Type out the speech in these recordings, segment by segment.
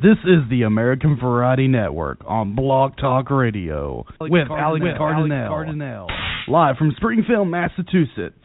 This is the American Variety Network on Blog Talk Radio with. Alex Cardinale. live from Springfield, Massachusetts.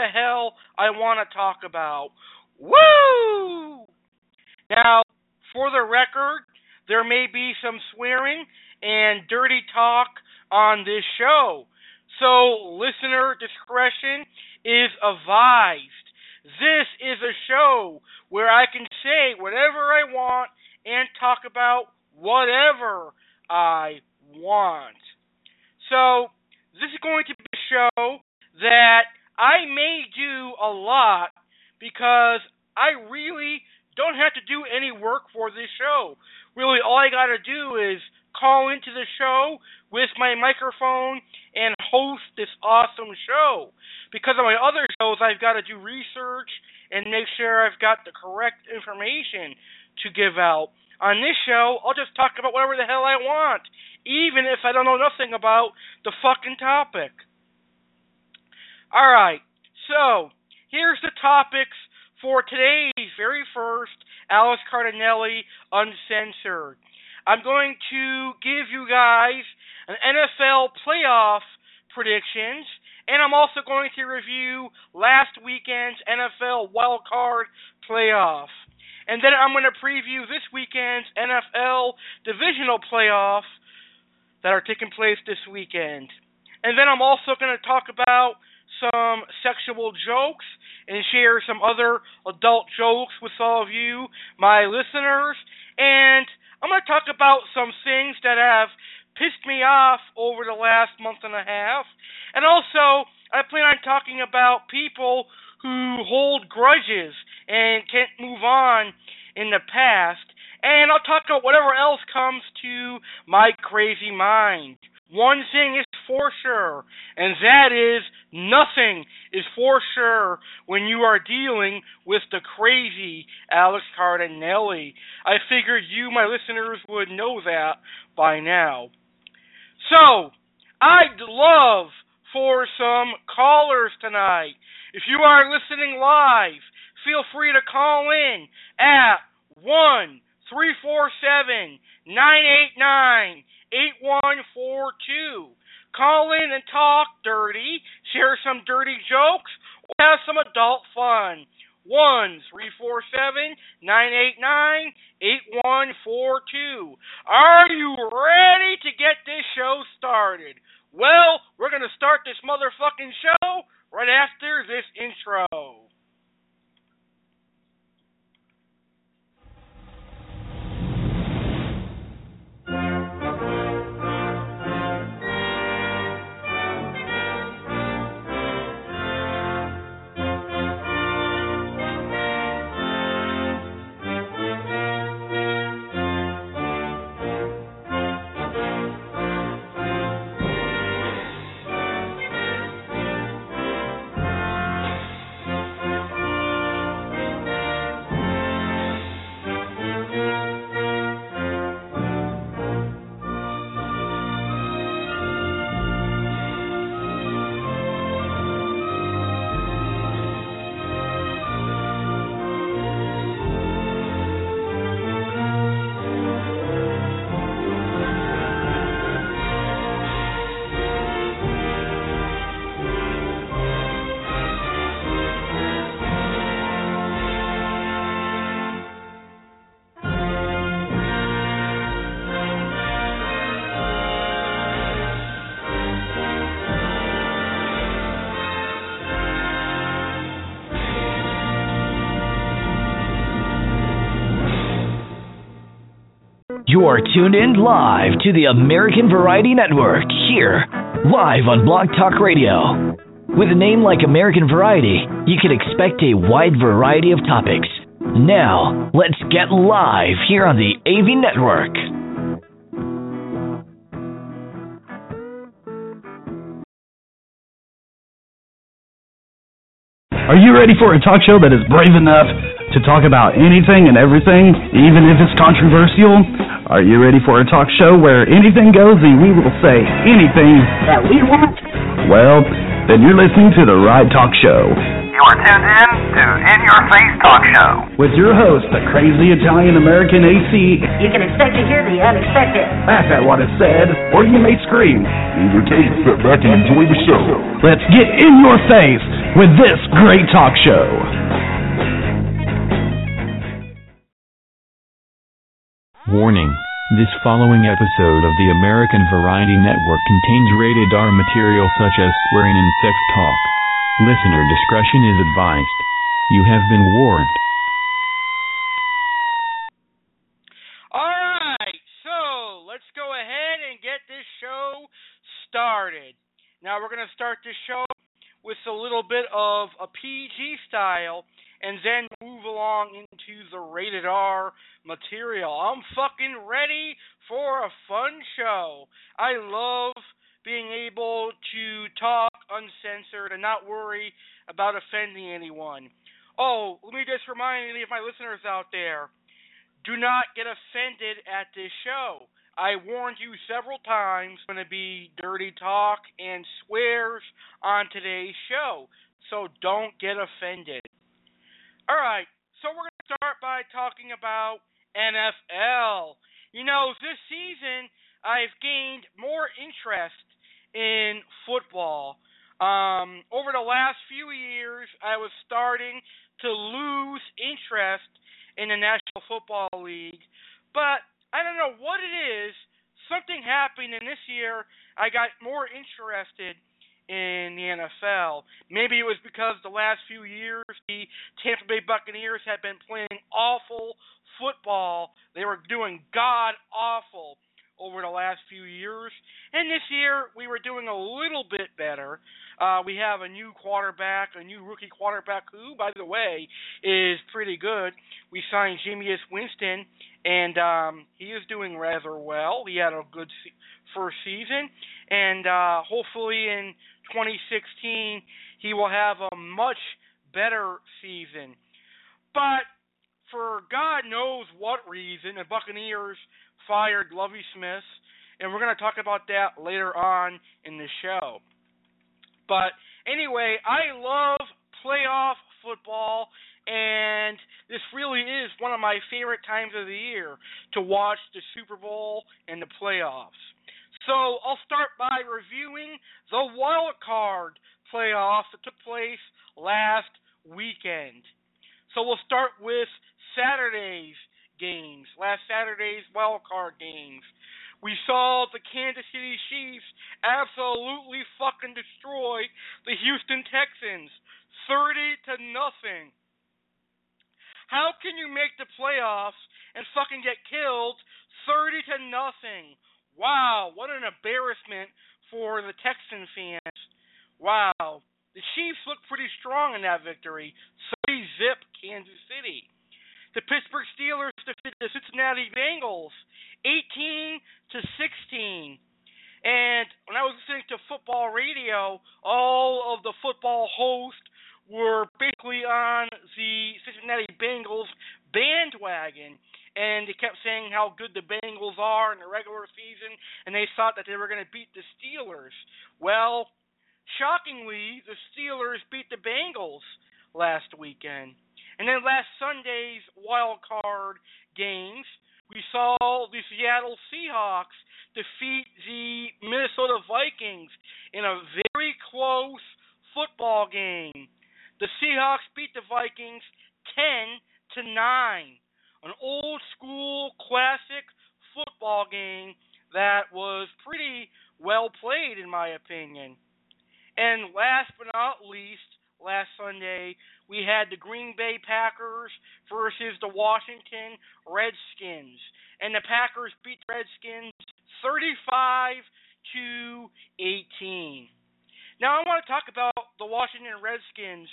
The hell I want to talk about. Woo! Now, for the record, there may be some swearing and dirty talk on this show. So, listener discretion is advised. This is a show where I can say whatever I want and talk about whatever I want. So, this is going to be a show that I may do a lot because I really don't have to do any work for this show. Really, all I got to do is call into the show with my microphone and host this awesome show. Because on my other shows, I've got to do research and make sure I've got the correct information to give out. On this show, I'll just talk about whatever the hell I want, even if I don't know nothing about the fucking topic. Alright, so here's the topics for today's very first Alex Cardinale Uncensored. I'm going to give you guys an NFL playoff predictions, and I'm also going to review last weekend's NFL wild card playoff. And then I'm going to preview this weekend's NFL divisional playoff that are taking place this weekend. And then I'm also going to talk about some sexual jokes and share some other adult jokes with all of you, my listeners. And I'm going to talk about some things that have pissed me off over the last month and a half. And also, I plan on talking about people who hold grudges and can't move on in the past. And I'll talk about whatever else comes to my crazy mind. One thing is for sure, and that is nothing is for sure when you are dealing with the crazy Alex Cardinale. I figured you, my listeners, would know that by now. So, I'd love for some callers tonight. If you are listening live, feel free to call in at 1 347 989 8142. Call in and talk dirty, share some dirty jokes, or have some adult fun. One three four seven nine eight nine eight one four two. Are you ready to get this show started? Well, we're gonna start this motherfucking show right after this intro. You are tuned in live to the American Variety Network here, live on Blog Talk Radio. With a name like American Variety, you can expect a wide variety of topics. Now, let's get live here on the AV Network. Are you ready for a talk show that is brave enough to talk about anything and everything, even if it's controversial? Are you ready for a talk show where anything goes and we will say anything that we want? Well, then you're listening to the right talk show. You are tuned in to In Your Face Talk Show. With your host, the crazy Italian American AC. You can expect to hear the unexpected. Laugh at what is said, or you may scream. In your case, sit back and enjoy the show. Let's get in your face with this great talk show. Warning. This following episode of the American Variety Network contains rated R material such as swearing and sex talk. Listener discretion is advised. You have been warned. Alright, so let's go ahead and get this show started. Now we're going to start this show with a little bit of a PG style and then move along into the rated R material. I'm fucking ready for a fun show. I love being able to talk uncensored and not worry about offending anyone. Oh, let me just remind any of my listeners out there do not get offended at this show. I warned you several times going to be dirty talk and swears on today's show. So don't get offended. All right, so we're going to start by talking about NFL. You know, this season I've gained more interest in football. Um, over the last few years, I was starting to lose interest in the National Football League, but I don't know what it is. Something happened, and this year I got more interested in the NFL. Maybe it was because the last few years the Tampa Bay Buccaneers had been playing awful football. They were doing god awful over the last few years. And this year we were doing a little bit better. Uh, we have a new quarterback, a new rookie quarterback who, by the way, is pretty good. We signed Jameis Winston, and um, he is doing rather well. He had a good se- first season, and uh, hopefully in 2016 he will have a much better season. But for God knows what reason, the Buccaneers fired Lovie Smith, and we're going to talk about that later on in the show. But anyway, I love playoff football, and this really is one of my favorite times of the year to watch the Super Bowl and the playoffs. So I'll start by reviewing the wild card playoffs that took place last weekend. So we'll start with Saturday's games, last Saturday's wild card games. We saw the Kansas City Chiefs absolutely fucking destroy the Houston Texans 30 to nothing. How can you make the playoffs and fucking get killed 30 to nothing? Wow, what an embarrassment for the Texan fans. Wow. The Chiefs looked pretty strong in that victory. 30 zip Kansas City. The Pittsburgh Steelers defeated the Cincinnati Bengals 18 to 16. And when I was listening to football radio, all of the football hosts were basically on the Cincinnati Bengals bandwagon. And they kept saying how good the Bengals are in the regular season, and they thought that they were going to beat the Steelers. Well, shockingly, the Steelers beat the Bengals last weekend. And then last Sunday's wild card games, we saw the Seattle Seahawks defeat the Minnesota Vikings in a very close football game. The Seahawks beat the Vikings 10 to 9. An old school classic football game that was pretty well played in my opinion. And last but not least, last Sunday, we had the Green Bay Packers versus the Washington Redskins. And the Packers beat the Redskins 35 to 18. Now I want to talk about the Washington Redskins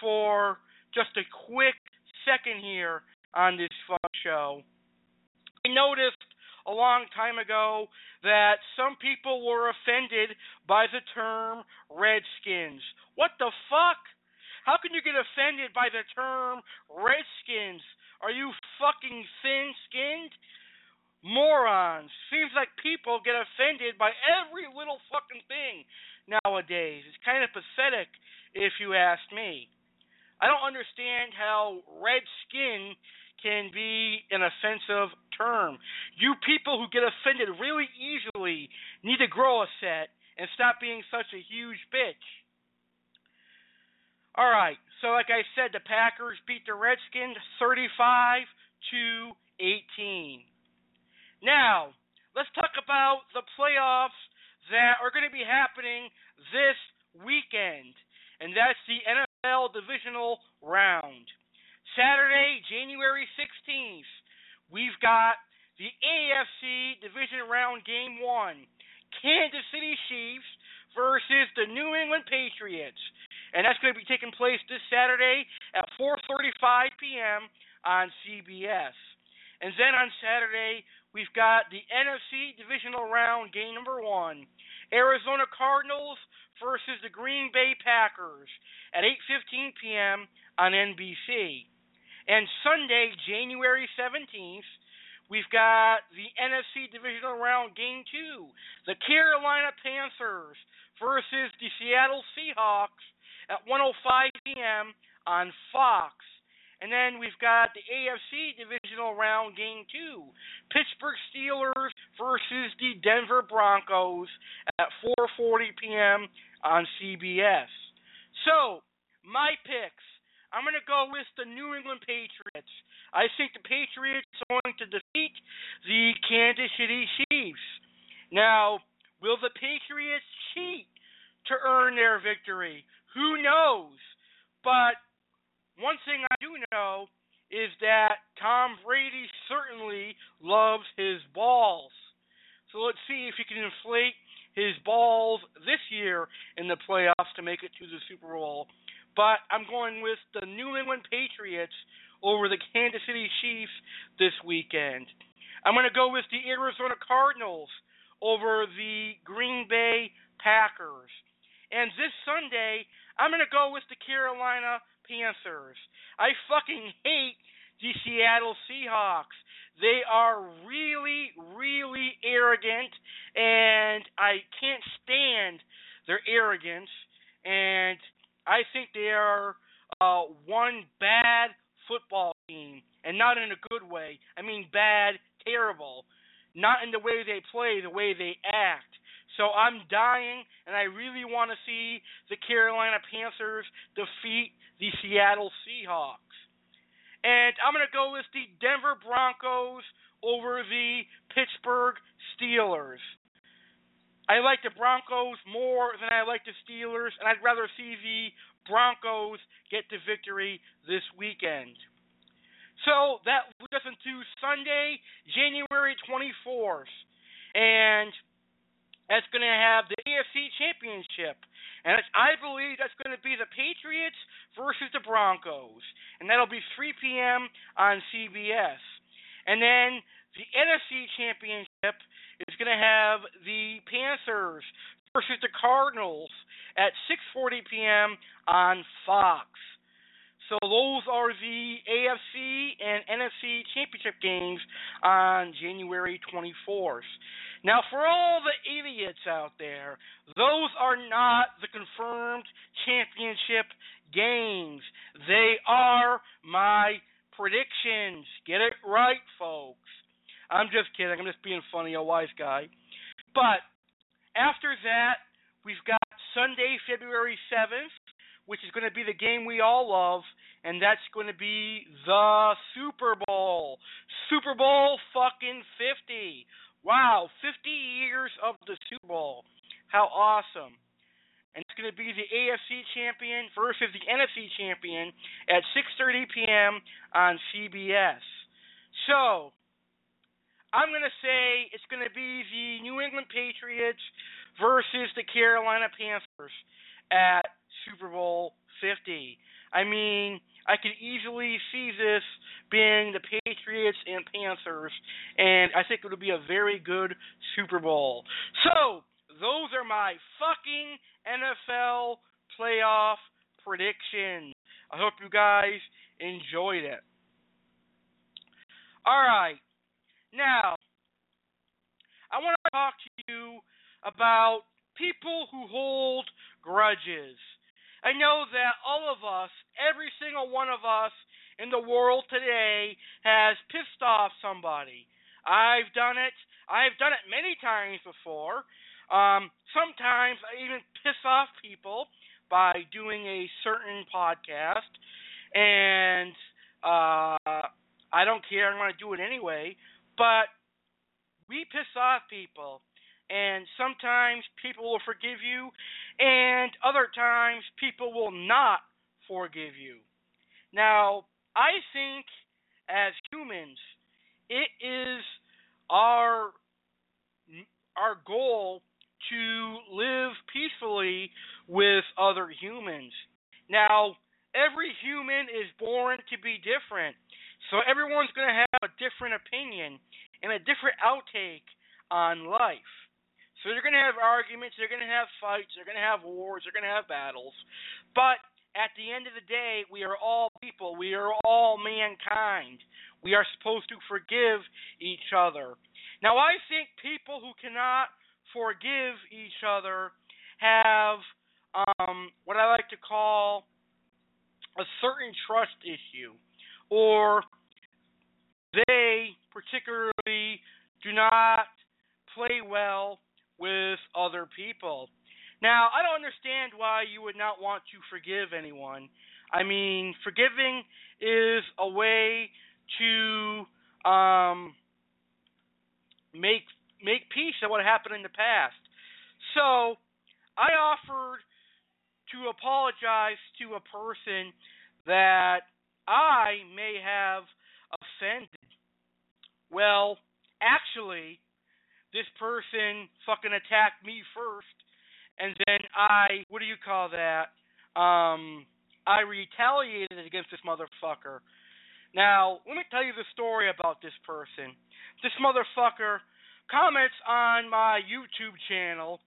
for just a quick second here on this show. I noticed a long time ago that some people were offended by the term Redskins. What the fuck? How can you get offended by the term Redskins? Are you fucking thin skinned? Morons. Seems like people get offended by every little fucking thing nowadays. It's kind of pathetic, if you ask me. I don't understand how red skin can be an offensive term. You people who get offended really easily need to grow a set and stop being such a huge bitch. All right. So like I said, the Packers beat the Redskins 35 to 18. Now, let's talk about the playoffs that are going to be happening this weekend, and that's the NFL divisional round. Saturday, January 16th, we've got the AFC division round game 1. Kansas City Chiefs versus the New England Patriots and that's going to be taking place this Saturday at 4:35 p.m. on CBS. And then on Saturday, we've got the NFC divisional round game number 1. Arizona Cardinals versus the Green Bay Packers at 8:15 p.m. on NBC. And Sunday, January 17th, we've got the NFC divisional round game 2. The Carolina Panthers versus the Seattle Seahawks at 1:05 p.m. on Fox. And then we've got the AFC divisional round game two. Pittsburgh Steelers versus the Denver Broncos at 4:40 p.m. on CBS. So, my picks. I'm going to go with the New England Patriots. I think the Patriots are going to defeat the Kansas City Chiefs. Now, will the Patriots cheat to earn their victory? Who knows? But one thing I do know is that Tom Brady certainly loves his balls. So let's see if he can inflate his balls this year in the playoffs to make it to the Super Bowl. But I'm going with the New England Patriots over the Kansas City Chiefs this weekend. I'm going to go with the Arizona Cardinals over the Green Bay Packers. And this Sunday, I'm going to go with the Carolina Panthers. I fucking hate the Seattle Seahawks. They are really, really arrogant, and I can't stand their arrogance. And I think they are uh, one bad football team, and not in a good way. I mean, bad, terrible. not in the way they play, the way they act. So I'm dying, and I really want to see the Carolina Panthers defeat the Seattle Seahawks. And I'm going to go with the Denver Broncos over the Pittsburgh Steelers. I like the Broncos more than I like the Steelers, and I'd rather see the Broncos get the victory this weekend. So that leads us into Sunday, January 24th. And that's going to have the AFC Championship. And I believe that's going to be the Patriots versus the Broncos. And that'll be 3 p.m. on CBS. And then the NFC Championship is going to have the Panthers versus the Cardinals at 6:40 p.m. on Fox. So those are the AFC and NFC championship games on January 24th. Now, for all the idiots out there, those are not the confirmed championship games. They are my predictions. Get it right, folks. I'm just kidding. I'm just being funny, a wise guy. But after that, we've got Sunday, February 7th, which is going to be the game we all love, and that's going to be the Super Bowl. Super Bowl fucking 50. Wow, 50 years of the Super Bowl. How awesome. And it's going to be the AFC champion versus the NFC champion at 6:30 p.m. on CBS. So, I'm going to say it's going to be the New England Patriots versus the Carolina Panthers at Super Bowl 50. I mean, I could easily see this being the Patriots and Panthers, and I think it would be a very good Super Bowl. So, those are my fucking NFL playoff predictions. I hope you guys enjoyed it. All right. Now, I want to talk to you about people who hold grudges. I know that all of us, every single one of us in the world today, has pissed off somebody. I've done it. I've done it many times before. Um, sometimes I even piss off people by doing a certain podcast, and uh, I don't care. I'm going to do it anyway. But we piss off people and sometimes people will forgive you, and other times people will not forgive you. Now, I think as humans, it is our our goal to live peacefully with other humans. Now, every human is born to be different. So everyone's going to have a different opinion and a different outtake on life. So they're going to have arguments, they're going to have fights, they're going to have wars, they're going to have battles. But at the end of the day, we are all people. We are all mankind. We are supposed to forgive each other. Now, I think people who cannot forgive each other have um, what I like to call a certain trust issue, or they particularly do not play well with other people. Now, I don't understand why you would not want to forgive anyone. I mean, forgiving is a way to um, make make peace at what happened in the past. So, I offered to apologize to a person that I may have offended. Well, actually, this person fucking attacked me first, and then I, what do you call that? Um, I retaliated against this motherfucker. Now, let me tell you the story about this person. This motherfucker comments on my YouTube channel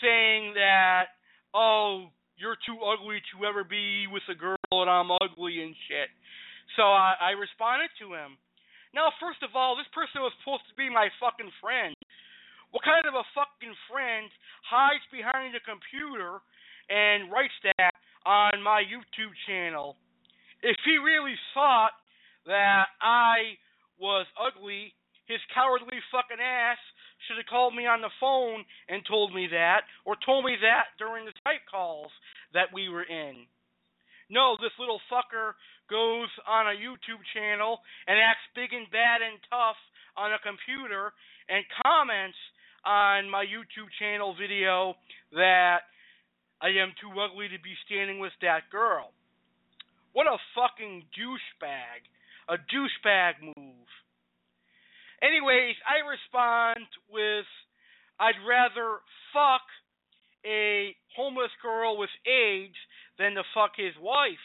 saying that, oh, you're too ugly to ever be with a girl and I'm ugly and shit. So I, I responded to him. Now, first of all, this person was supposed to be my fucking friend. What kind of a fucking friend hides behind a computer and writes that on my YouTube channel? If he really thought that I was ugly, his cowardly fucking ass should have called me on the phone and told me that, or told me that during the Skype calls that we were in. No, this little fucker goes on a YouTube channel and acts big and bad and tough on a computer and comments on my YouTube channel video that I am too ugly to be standing with that girl. What a fucking douchebag. A douchebag move. Anyways, I respond with I'd rather fuck a homeless girl with AIDS than to fuck his wife.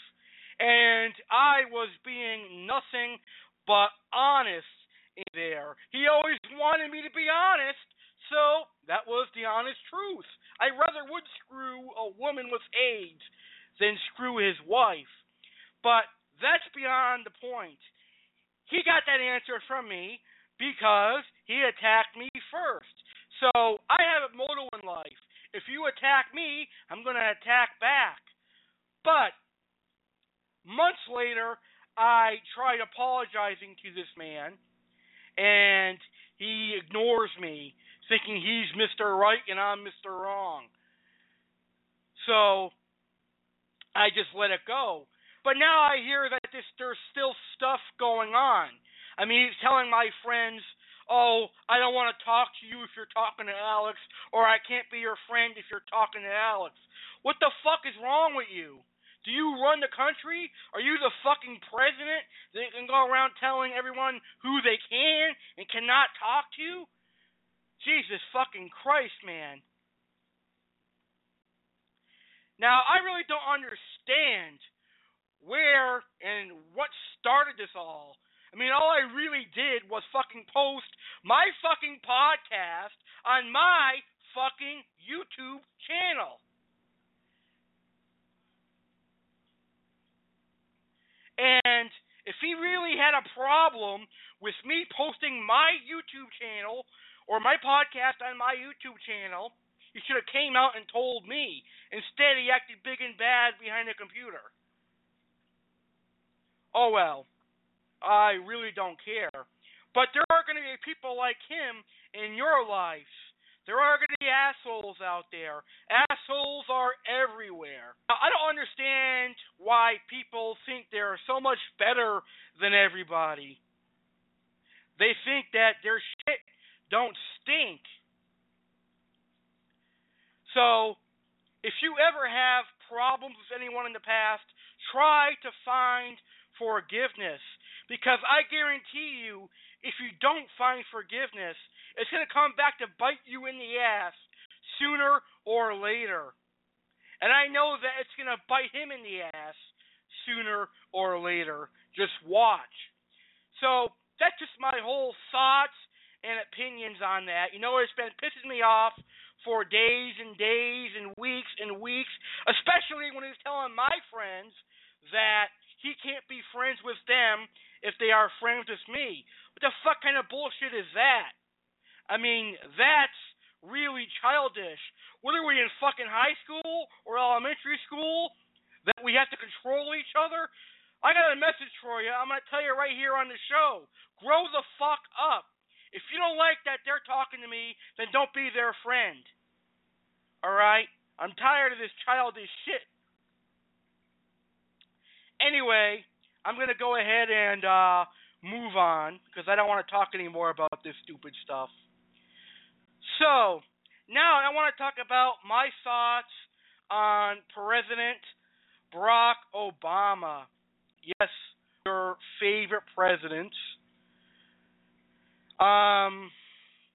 And I was being nothing but honest in there. He always wanted me to be honest, so that was the honest truth. I rather would screw a woman with AIDS than screw his wife. But that's beyond the point. He got that answer from me because he attacked me first. So I have a motto in life. If you attack me, I'm going to attack back. But months later, I tried apologizing to this man, and he ignores me, thinking he's Mr. Right and I'm Mr. Wrong. So I just let it go. But now I hear that this, there's still stuff going on. I mean, he's telling my friends, "Oh, I don't want to talk to you if you're talking to Alex, or I can't be your friend if you're talking to Alex." What the fuck is wrong with you? Do you run the country? Are you the fucking president that can go around telling everyone who they can and cannot talk to? Jesus fucking Christ, man. Now, I really don't understand where and what started this all. I mean, all I really did was fucking post my fucking podcast on my fucking YouTube channel. And if he really had a problem with me posting my YouTube channel or my podcast on my YouTube channel, he should have came out and told me. Instead, he acted big and bad behind the computer. Oh well, I really don't care. But there are going to be people like him in your life there are going to be assholes out there. Assholes are everywhere. I don't understand why people think they're so much better than everybody. They think that their shit don't stink. So, if you ever have problems with anyone in the past, try to find forgiveness. Because I guarantee you, if you don't find forgiveness, it's going to come back to bite you in the ass sooner or later. And I know that it's going to bite him in the ass sooner or later. Just watch. So that's just my whole thoughts and opinions on that. You know, it's been pissing me off for days and days and weeks and weeks, especially when he's telling my friends that he can't be friends with them if they are friends with me. What the fuck kind of bullshit is that? I mean, that's really childish. What are we in fucking high school or elementary school that we have to control each other? I got a message for you. I'm going to tell you right here on the show. Grow the fuck up. If you don't like that they're talking to me, then don't be their friend. All right? I'm tired of this childish shit. Anyway, I'm going to go ahead and uh, move on because I don't want to talk anymore about this stupid stuff. So, now I want to talk about my thoughts on President Barack Obama. Yes, your favorite president. Um,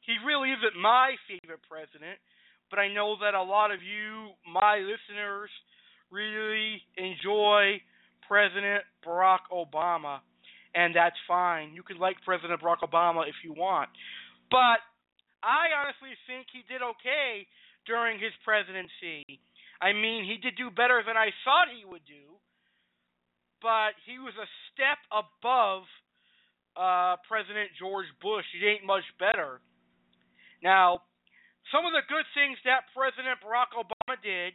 he really isn't my favorite president, but I know that a lot of you, my listeners, really enjoy President Barack Obama, and that's fine. You can like President Barack Obama if you want. But I honestly think he did okay during his presidency. I mean, he did do better than I thought he would do, but he was a step above uh, President George Bush. He ain't much better. Now, some of the good things that President Barack Obama did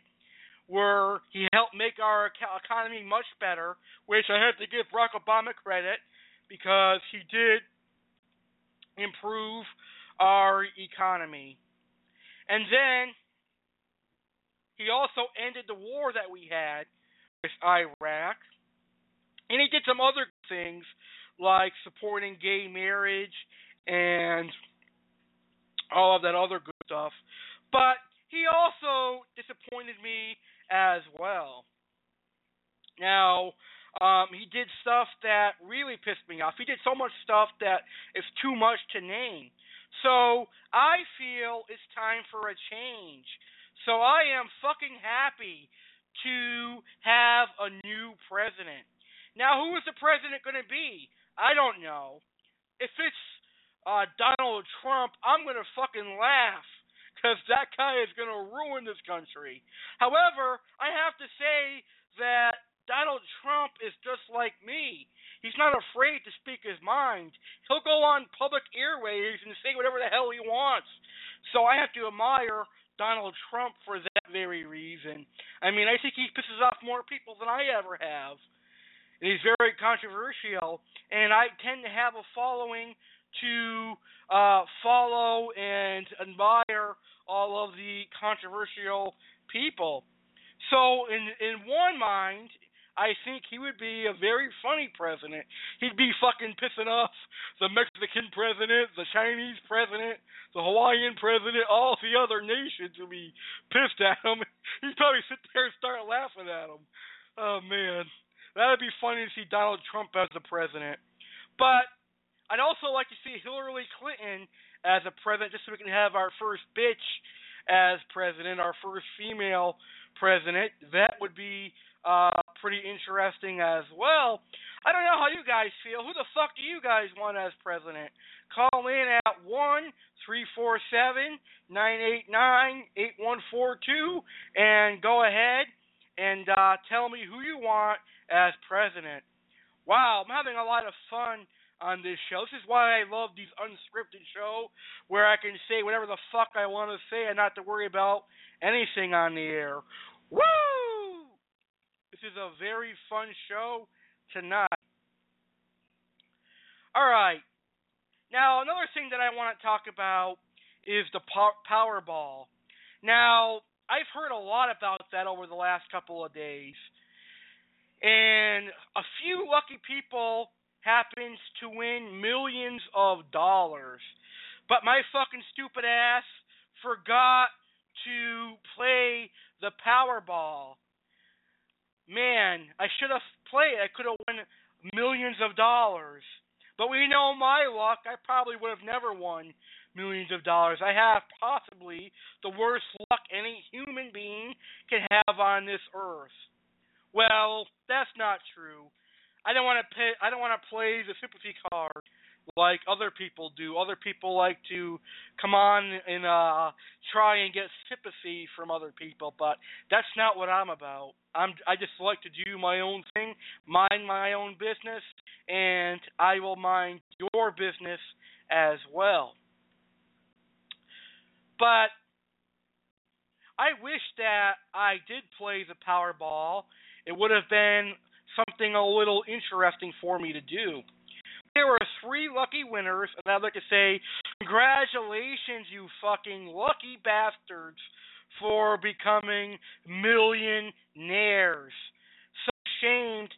were he helped make our economy much better, which I have to give Barack Obama credit because he did improve our economy. And then he also ended the war that we had with Iraq. And he did some other things like supporting gay marriage and all of that other good stuff. But he also disappointed me as well. Now, um, he did stuff that really pissed me off. He did so much stuff that it's too much to name. So I feel it's time for a change. So I am fucking happy to have a new president. Now, who is the president going to be? I don't know. If it's uh, Donald Trump, I'm going to fucking laugh because that guy is going to ruin this country. However, I have to say that Donald Trump is just like me. He's not afraid to speak his mind. He'll go on public airwaves and say whatever the hell he wants. So I have to admire Donald Trump for that very reason. I mean, I think he pisses off more people than I ever have. And he's very controversial, and I tend to have a following to uh, follow and admire all of the controversial people. So, in in one mind, I think he would be a very funny president. He'd be fucking pissing off the Mexican president, the Chinese president, the Hawaiian president, all the other nations would be pissed at him. He'd probably sit there and start laughing at him. Oh man, that'd be funny to see Donald Trump as the president. But I'd also like to see Hillary Clinton as a president, just so we can have our first bitch as president, our first female president. That would be uh, pretty interesting as well. I don't know how you guys feel. Who the fuck do you guys want as president? Call in at one three four seven nine eight nine eight one four two and go ahead and uh, tell me who you want as president. Wow, I'm having a lot of fun on this show. This is why I love these unscripted show where I can say whatever the fuck I want to say and not to worry about anything on the air. Woo! Is a very fun show tonight. All right. Now, another thing that I want to talk about is the Powerball. Now, I've heard a lot about that over the last couple of days. And a few lucky people happens to win millions of dollars. But my fucking stupid ass forgot to play the Powerball man, I should have played. I could have won millions of dollars. But we know my luck, I probably would have never won millions of dollars. I have possibly the worst luck any human being can have on this earth. Well, that's not true. I don't want to pay, I don't want to play the sympathy card like other people do. Other people like to come on and uh try and get sympathy from other people, but that's not what I'm about. I'm I just like to do my own thing, mind my own business, and I will mind your business as well. But I wish that I did play the Powerball. It would have been something a little interesting for me to do. There were three lucky winners, and I'd like to say, congratulations, you fucking lucky bastards, for becoming millionaires. So ashamed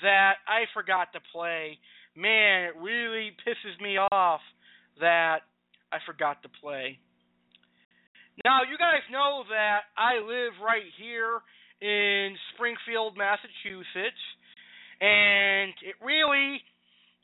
that I forgot to play. Man, it really pisses me off that I forgot to play. Now, you guys know that I live right here in Springfield, Massachusetts, and it really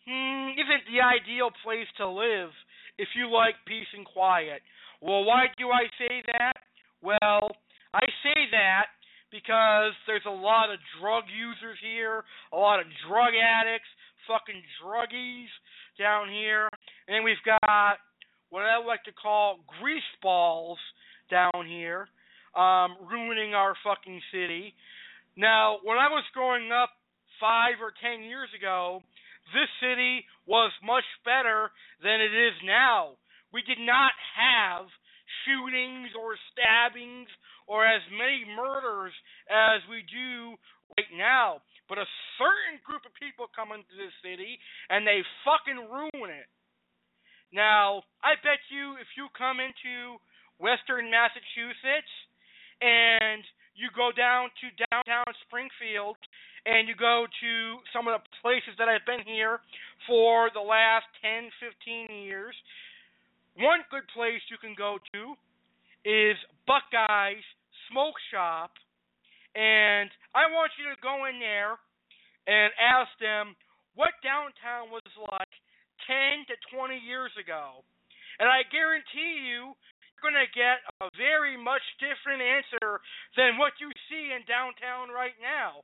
hmm, isn't the ideal place to live if you like peace and quiet. Well, why do I say that? Well, I say that because there's a lot of drug users here, a lot of drug addicts, fucking druggies down here, and we've got what I like to call grease balls down here, um, ruining our fucking city. Now, when I was growing up five or ten years ago, this city was much better than it is now. We did not have shootings or stabbings or as many murders as we do right now. But a certain group of people come into this city and they fucking ruin it. Now, I bet you if you come into Western Massachusetts and you go down to downtown Springfield and you go to some of the places that I've been here for the last 10, 15 years, one good place you can go to is Buckeye's Smoke Shop. And I want you to go in there and ask them what downtown was like 10 to 20 years ago. And I guarantee you, you're going to get a very much different answer than what you see in downtown right now.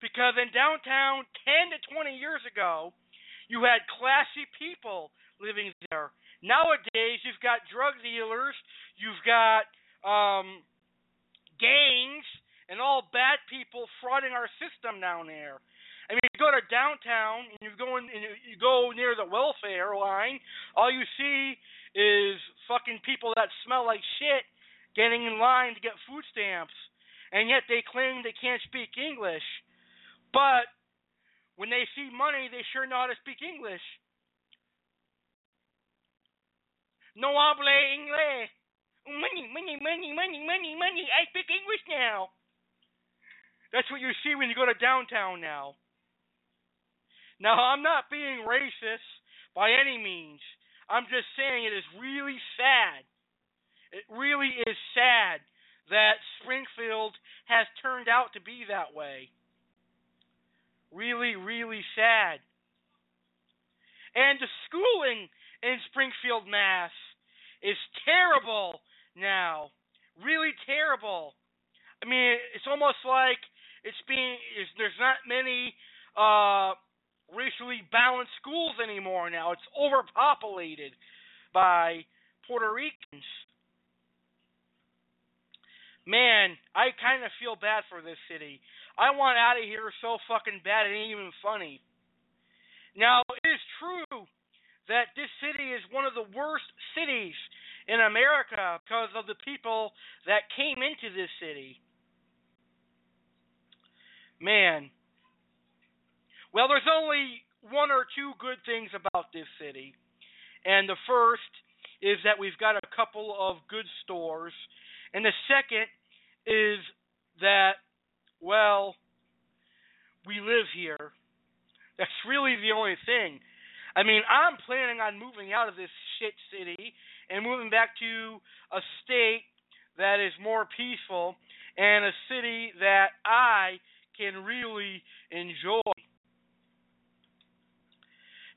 Because in downtown 10 to 20 years ago, you had classy people living there. Nowadays, you've got drug dealers, you've got um, gangs, and all bad people frauding our system down there. I mean, you go to downtown and you go in, and you go near the welfare line, all you see is fucking people that smell like shit getting in line to get food stamps, and yet they claim they can't speak English. But when they see money, they sure know how to speak English. No habla inglés. Money, money, money, money, money, money. I speak English now. That's what you see when you go to downtown now. Now, I'm not being racist by any means. I'm just saying it is really sad. It really is sad that Springfield has turned out to be that way really, really sad. And the schooling in Springfield, Mass is terrible now. Really terrible. I mean, it's almost like it's being it's, there's not many uh racially balanced schools anymore now. It's overpopulated by Puerto Ricans. Man, I kind of feel bad for this city. I want out of here so fucking bad it ain't even funny. Now, it is true that this city is one of the worst cities in America because of the people that came into this city. Man. Well, there's only one or two good things about this city. And the first is that we've got a couple of good stores. And the second is that well, we live here. That's really the only thing. I mean, I'm planning on moving out of this shit city and moving back to a state that is more peaceful and a city that I can really enjoy.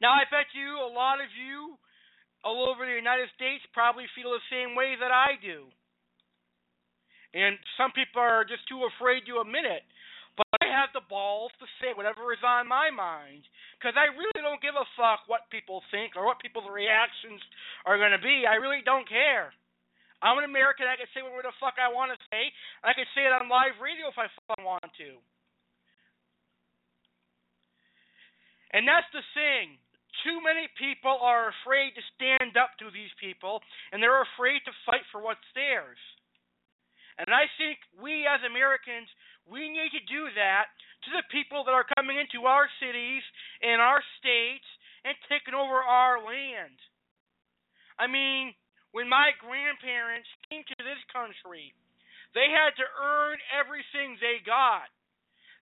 Now, I bet you a lot of you all over the United States probably feel the same way that I do. And some people are just too afraid to admit it. But I have the balls to say whatever is on my mind. Because I really don't give a fuck what people think or what people's reactions are going to be. I really don't care. I'm an American. I can say whatever the fuck I want to say. I can say it on live radio if I fucking want to. And that's the thing. Too many people are afraid to stand up to these people, and they're afraid to fight for what's theirs. And I think we as Americans, we need to do that to the people that are coming into our cities and our states and taking over our land. I mean, when my grandparents came to this country, they had to earn everything they got.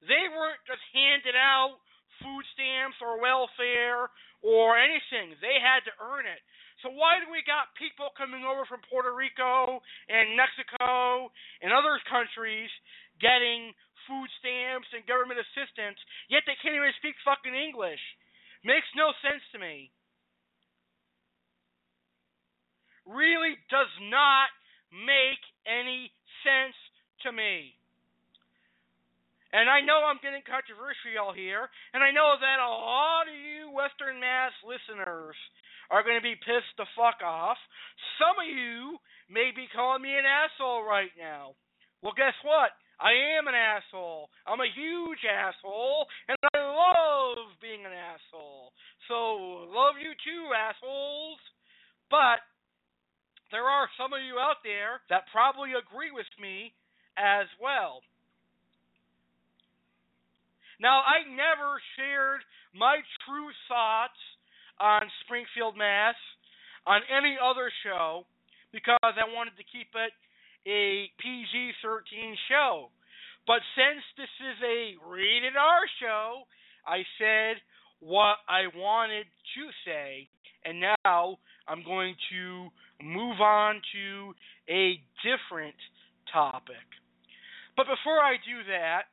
They weren't just handed out food stamps or welfare or anything. They had to earn it. So why do we got people coming over from Puerto Rico and Mexico and other countries getting food stamps and government assistance, yet they can't even speak fucking English? Makes no sense to me. Really does not make any sense to me. And I know I'm getting controversial here, and I know that a lot of you Western Mass listeners are going to be pissed the fuck off. Some of you may be calling me an asshole right now. Well, guess what? I am an asshole. I'm a huge asshole, and I love being an asshole. So, love you too, assholes. But there are some of you out there that probably agree with me as well. Now, I never shared my true thoughts on Springfield, Mass. on any other show because I wanted to keep it a PG 13 show. But since this is a rated R show, I said what I wanted to say, and now I'm going to move on to a different topic. But before I do that,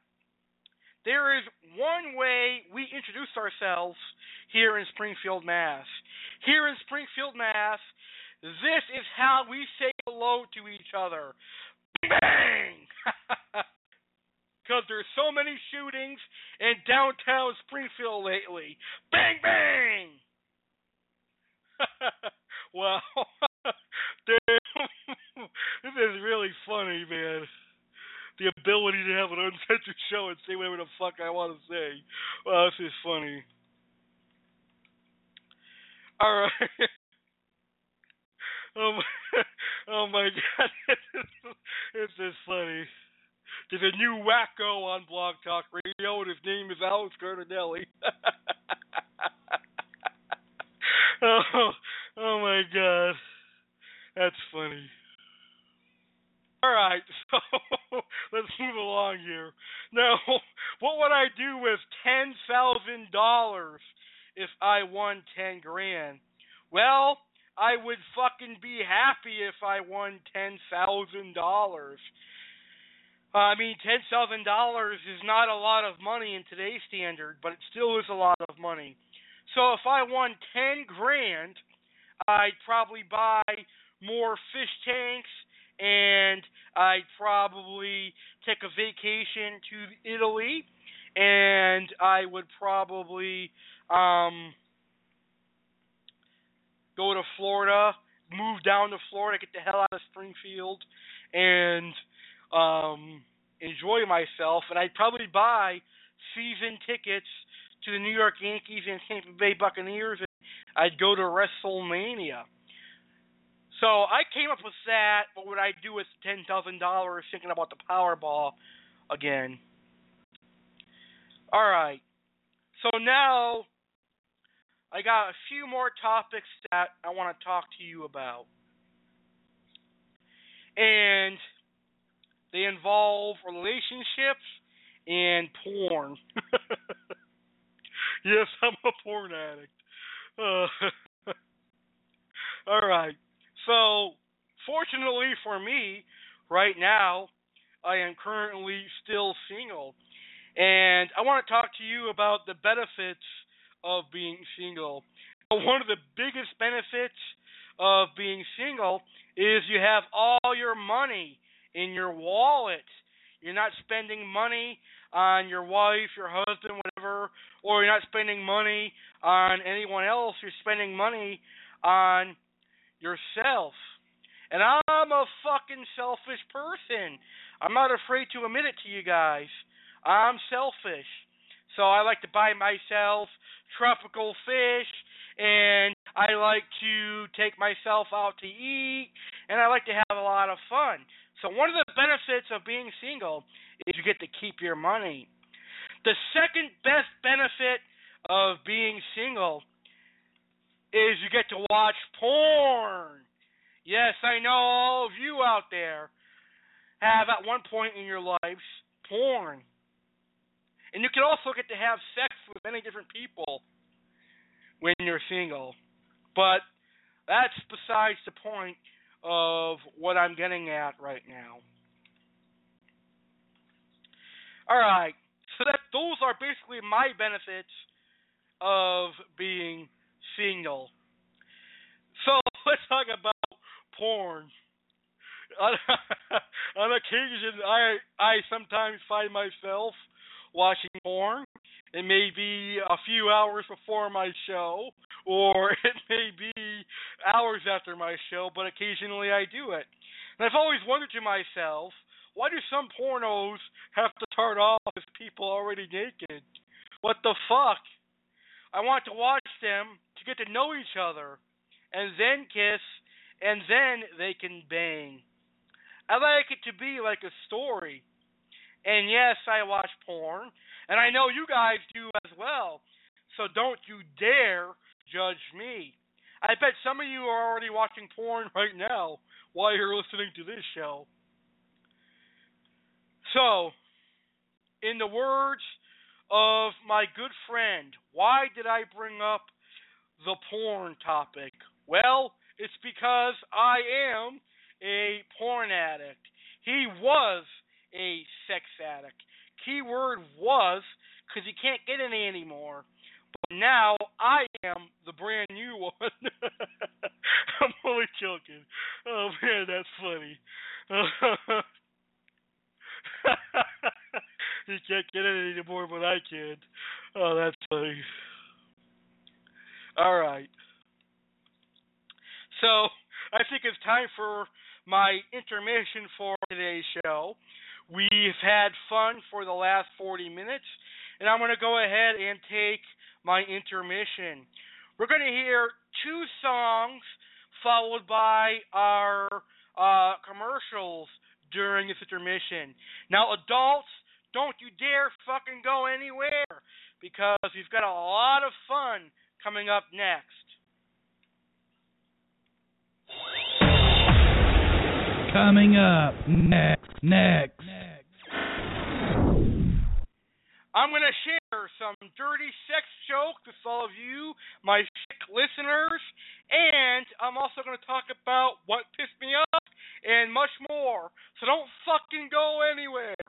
there is one way we introduce ourselves here in Springfield, Mass. Here in Springfield, Mass, this is how we say hello to each other. Bang! Because there's so many shootings in downtown Springfield lately. Bang, bang! wow. this is really funny, man the ability to have an uncensored show and say whatever the fuck I want to say. Well, this is funny. All right. oh my, oh my god, this is funny. There's a new wacko on Blog Talk Radio, and his name is Alex Cardinale. oh, oh my god, that's funny. All right, so let's move along here. Now, what would I do with ten thousand dollars if I won ten grand? Well, I would fucking be happy if I won ten thousand dollars. I mean, ten thousand dollars is not a lot of money in today's standard, but it still is a lot of money. So if I won ten grand, I'd probably buy more fish tanks and I'd probably take a vacation to Italy, and I would probably um, go to Florida, move down to Florida, get the hell out of Springfield, and um, enjoy myself. And I'd probably buy season tickets to the New York Yankees and Tampa Bay Buccaneers, and I'd go to WrestleMania. So I came up with that. But what I do with ten thousand dollars? Thinking about the Powerball again. All right. So now I got a few more topics that I want to talk to you about, and they involve relationships and porn. yes, I'm a porn addict. Uh, all right. So, fortunately for me, right now, I am currently still single. And I want to talk to you about the benefits of being single. One of the biggest benefits of being single is you have all your money in your wallet. You're not spending money on your wife, your husband, whatever, or you're not spending money on anyone else. You're spending money on yourself. And I'm a fucking selfish person. I'm not afraid to admit it to you guys. I'm selfish. So I like to buy myself tropical fish and I like to take myself out to eat and I like to have a lot of fun. So one of the benefits of being single is you get to keep your money. The second best benefit of being single is you get to watch porn. Yes, I know all of you out there have at one point in your lives porn. And you can also get to have sex with many different people when you're single. But that's besides the point of what I'm getting at right now. All right. So that those are basically my benefits of being single. So let's talk about porn. On, on occasion, I I sometimes find myself watching porn. It may be a few hours before my show, or it may be hours after my show, but occasionally I do it. And I've always wondered to myself, why do some pornos have to start off with people already naked? What the fuck? I want to watch them to get to know each other, and then kiss, and then they can bang. I like it to be like a story. And yes, I watch porn, and I know you guys do as well. So don't you dare judge me. I bet some of you are already watching porn right now while you're listening to this show. So, in the words of my good friend, why did I bring up the porn topic? Well, it's because I am a porn addict. He was a sex addict. Keyword was because he can't get any anymore. But now I am the brand new one. I'm only joking. Oh man, that's funny. he can't get it anymore, but I can. Oh, that's funny. All right. So I think it's time for my intermission for today's show. We've had fun for the last 40 minutes, and I'm going to go ahead and take my intermission. We're going to hear two songs followed by our uh, commercials during this intermission. Now, adults, don't you dare fucking go anywhere because we've got a lot of fun coming up next. Coming up next, next. I'm going to share some dirty sex jokes with all of you, my sick listeners, and I'm also going to talk about what pissed me off and much more. So don't fucking go anywhere.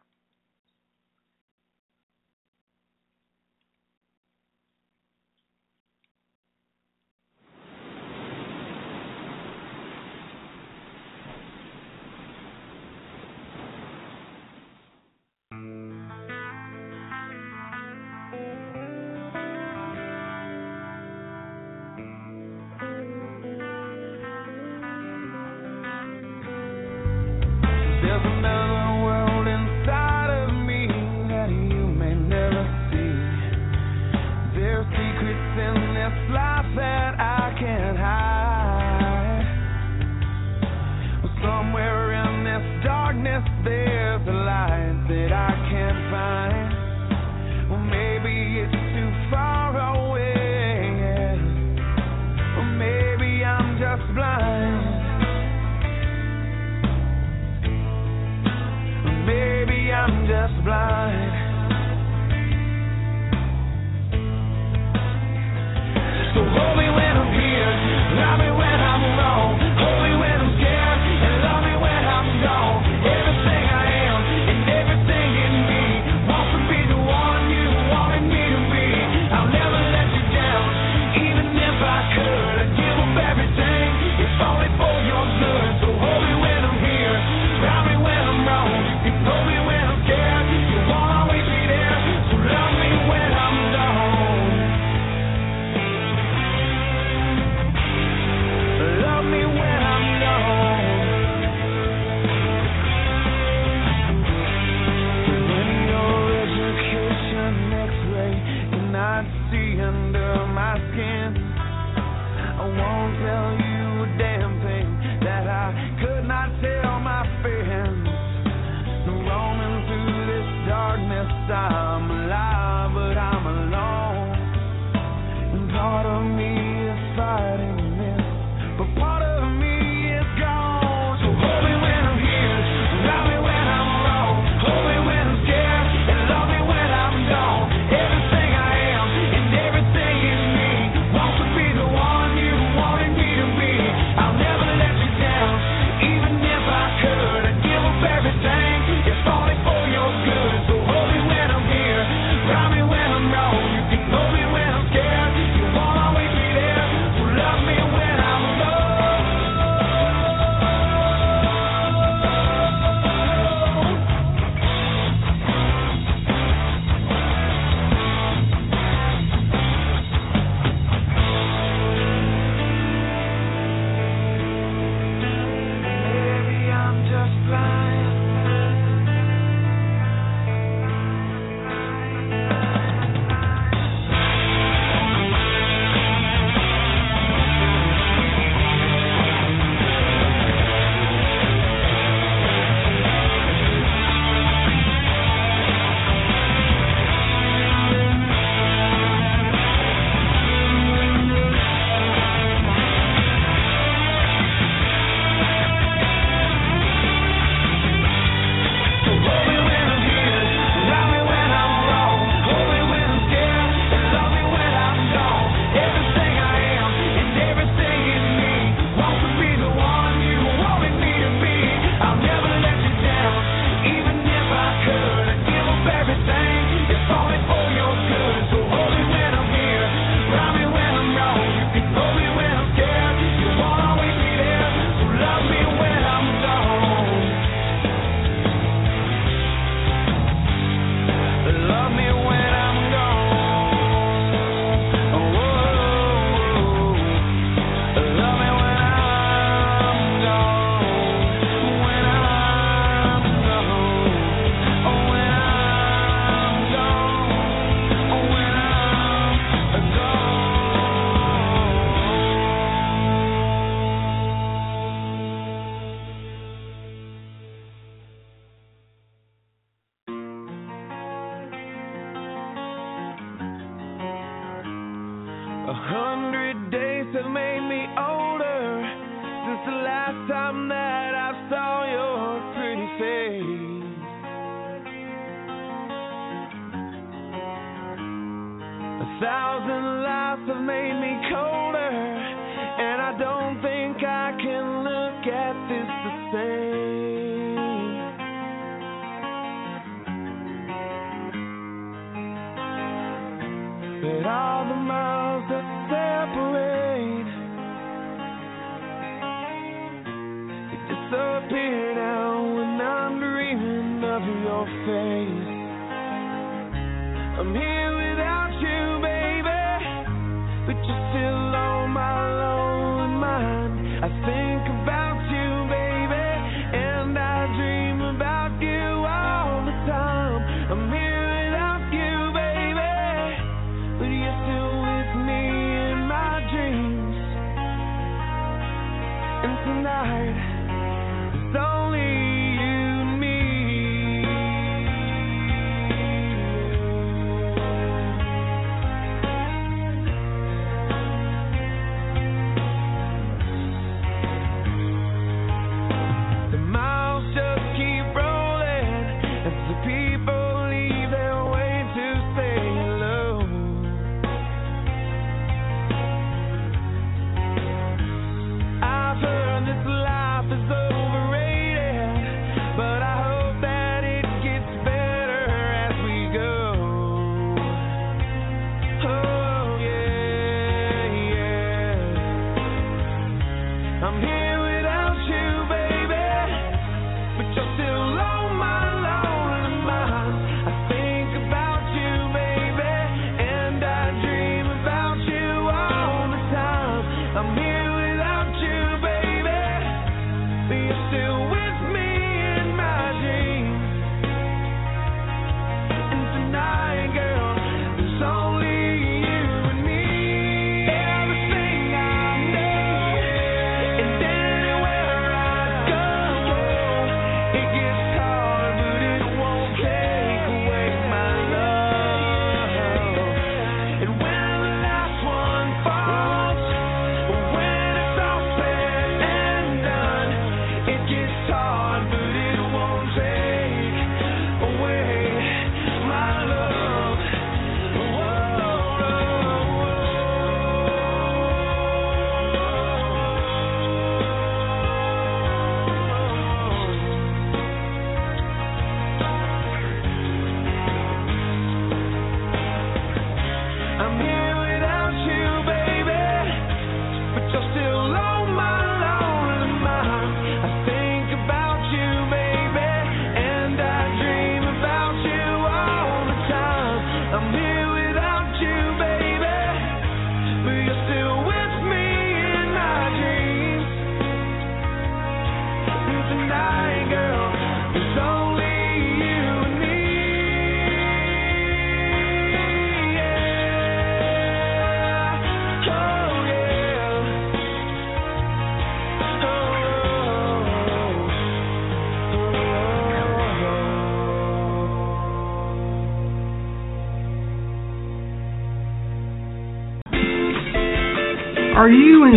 I'm here.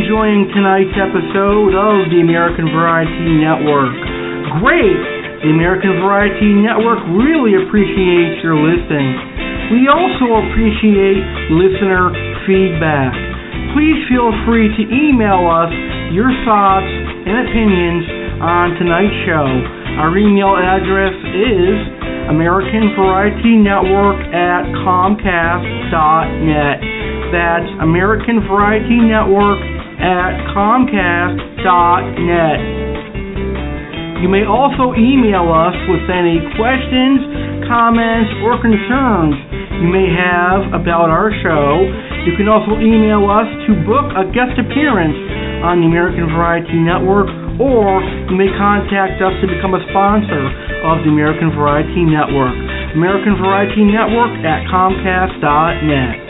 enjoying tonight's episode of the American Variety Network. Great! The American Variety Network really appreciates your listening. We also appreciate listener feedback. Please feel free to email us your thoughts and opinions on tonight's show. Our email address is American Variety Network at Comcast.net. That's American Variety Network at comcast.net. You may also email us with any questions, comments, or concerns you may have about our show. You can also email us to book a guest appearance on the American Variety Network, or you may contact us to become a sponsor of the American Variety Network. American Variety Network at Comcast.net.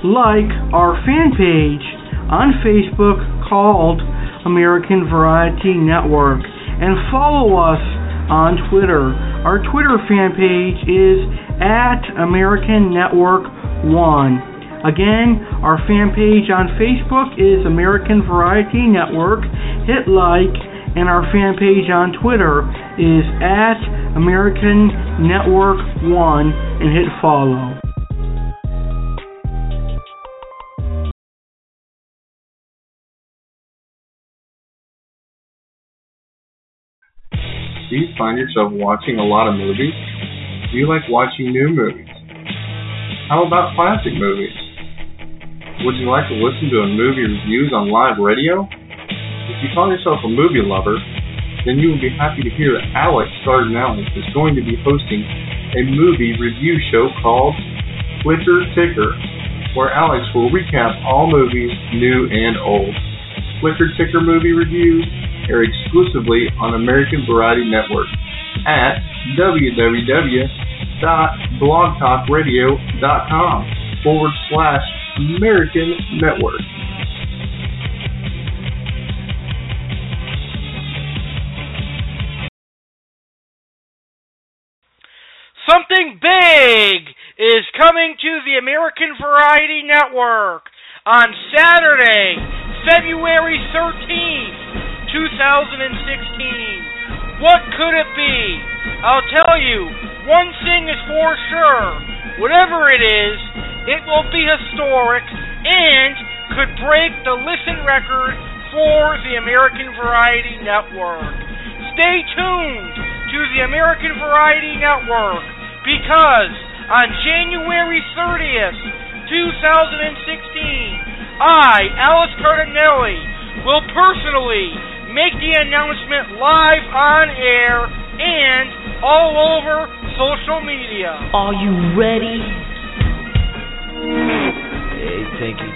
Like our fan page on Facebook called American Variety Network and follow us on Twitter. Our Twitter fan page is at American Network 1. Again, our fan page on Facebook is American Variety Network. Hit like, and our fan page on Twitter is at American Network 1 and hit follow. Do you find yourself watching a lot of movies? Do you like watching new movies? How about classic movies? Would you like to listen to a movie reviews on live radio? If you call yourself a movie lover, then you will be happy to hear that Alex Cardinale is going to be hosting a movie review show called Flicker Ticker, where Alex will recap all movies, new and old. Flicker Ticker movie reviews air exclusively on American Variety Network at www.blogtalkradio.com forward slash American Network. Something big is coming to the American Variety Network on Saturday, February 13th, 2016. What could it be? I'll tell you, one thing is for sure. Whatever it is, it will be historic and could break the listen record for the American Variety Network. Stay tuned to the American Variety Network because on January 30th, 2016, I, Alex Cardinale, will personally make the announcement live on air and all over social media. Are you ready? Hey, thank you.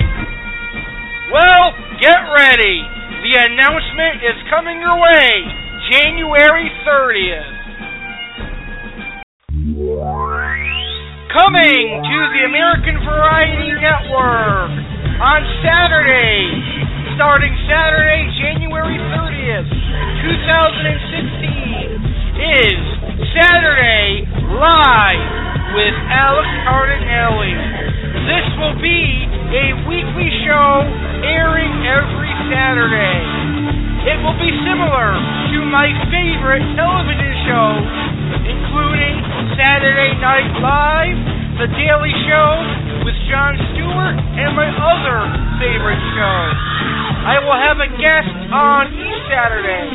Well, get ready. The announcement is coming your way January 30th. Coming to the American Variety Network on Saturday, starting Saturday, January 30th, 2016, is Saturday Live with Alex Cardinale. This will be a weekly show airing every Saturday. It will be similar to my favorite television show, including Saturday Night Live, The Daily Show with Jon Stewart, and my other favorite shows. I will have a guest on each Saturday.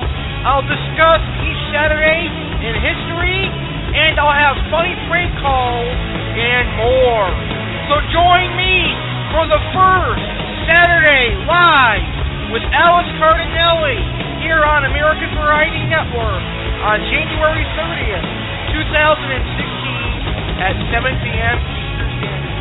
I'll discuss each Saturday in history, and I'll have funny prank calls and more. So join me for the first Saturday live with Alex Cardinale here on American Variety Network on January 30th, 2016 at 7 p.m. Eastern Standard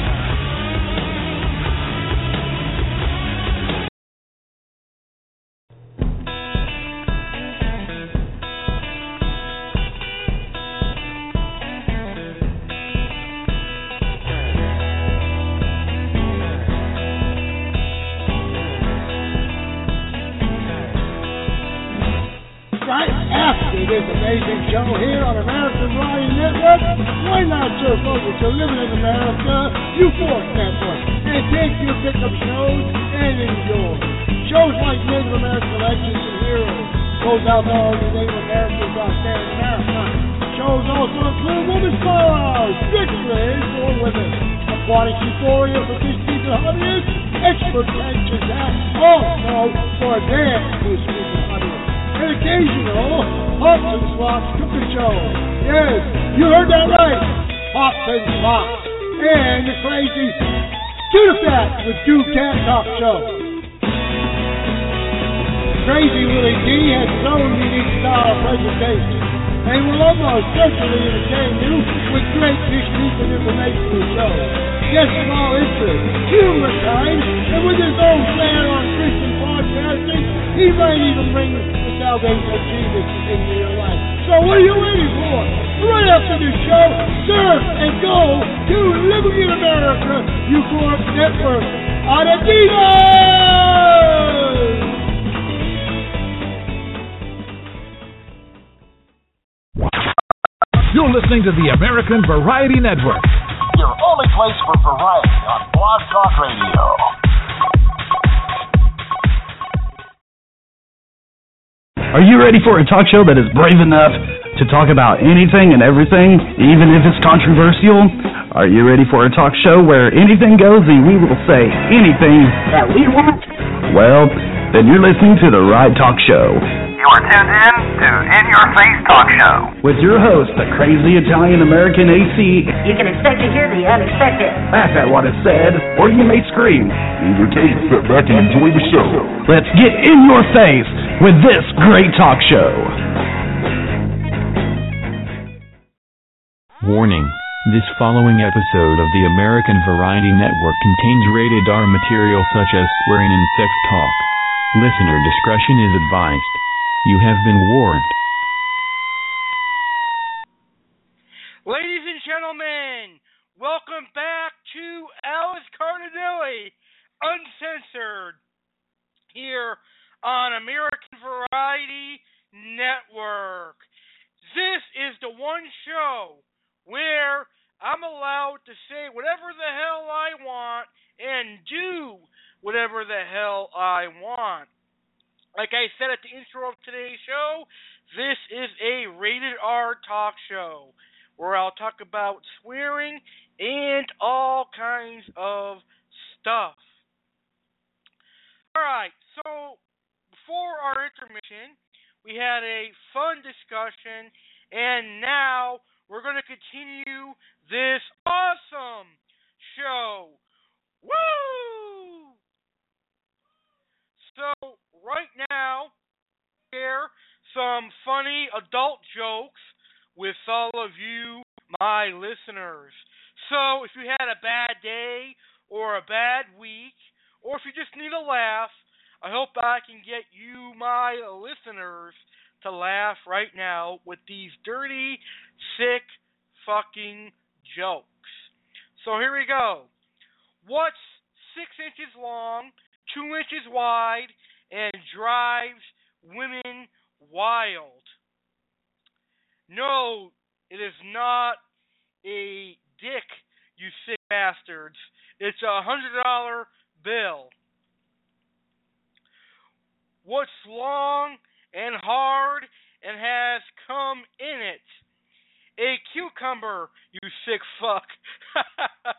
to in America, Euphoric Network, and take your pickup shows and enjoy. Shows like Native American Legends and Heroes goes out to all you Native Americans in America. Shows also include Women's Power, Victory for Women, Aquatic Euphoria for Disney and Hobbyists, Expert Pensions Act, also for their Disney and Hobbyists an occasional and Slots cooking show. And Slots. And the crazy Shoot Fat with Duke Cat Talk Show. Crazy Willie D has own unique style of presentation and will almost certainly entertain you with great technique and information to show. Yes, small interest, humorous kind, and with his own flair on Christian podcasting, he might even bring the salvation of Jesus into your life. So what are you waiting for? Right after the show, surf and go to Living in America Euphoric Network on Adidas! You're listening to the American Variety Network. Your only place for variety on Blog Talk Radio. Are you ready for a talk show that is brave enough to talk about anything and everything, even if it's controversial? Are you ready for a talk show where anything goes and we will say anything that we want? Well, then you're listening to the right talk show. You are tuned in to In Your Face Talk Show. With your host, the crazy Italian American AC. You can expect to hear the unexpected. Laugh at what is said, or you may scream. Either case, sit back and enjoy the show. Let's get in your face with this great talk show. Warning. This following episode of the American Variety Network contains rated R material such as swearing and sex talk. Listener discretion is advised. You have been warned. Ladies and gentlemen, welcome back to Alex Cardinale, Uncensored, here on American Variety Network. This is the one show where I'm allowed to say whatever the hell I want and do whatever the hell I want. Like I said at the intro of today's show, this is a rated R talk show where I'll talk about swearing and all kinds of stuff. Alright, so before our intermission, we had a fun discussion, and now we're going to continue this awesome show. Woo! So, right now, share some funny adult jokes with all of you, my listeners. So, if you had a bad day or a bad week, or if you just need a laugh, I hope I can get you, my listeners, to laugh right now with these dirty, sick, fucking jokes. So here we go. What's six inches long, two inches wide, and drives women wild? No, it is not a dick, you sick bastards. It's a hundred dollar bill. What's long and hard and has come in it? A cucumber, you sick fuck.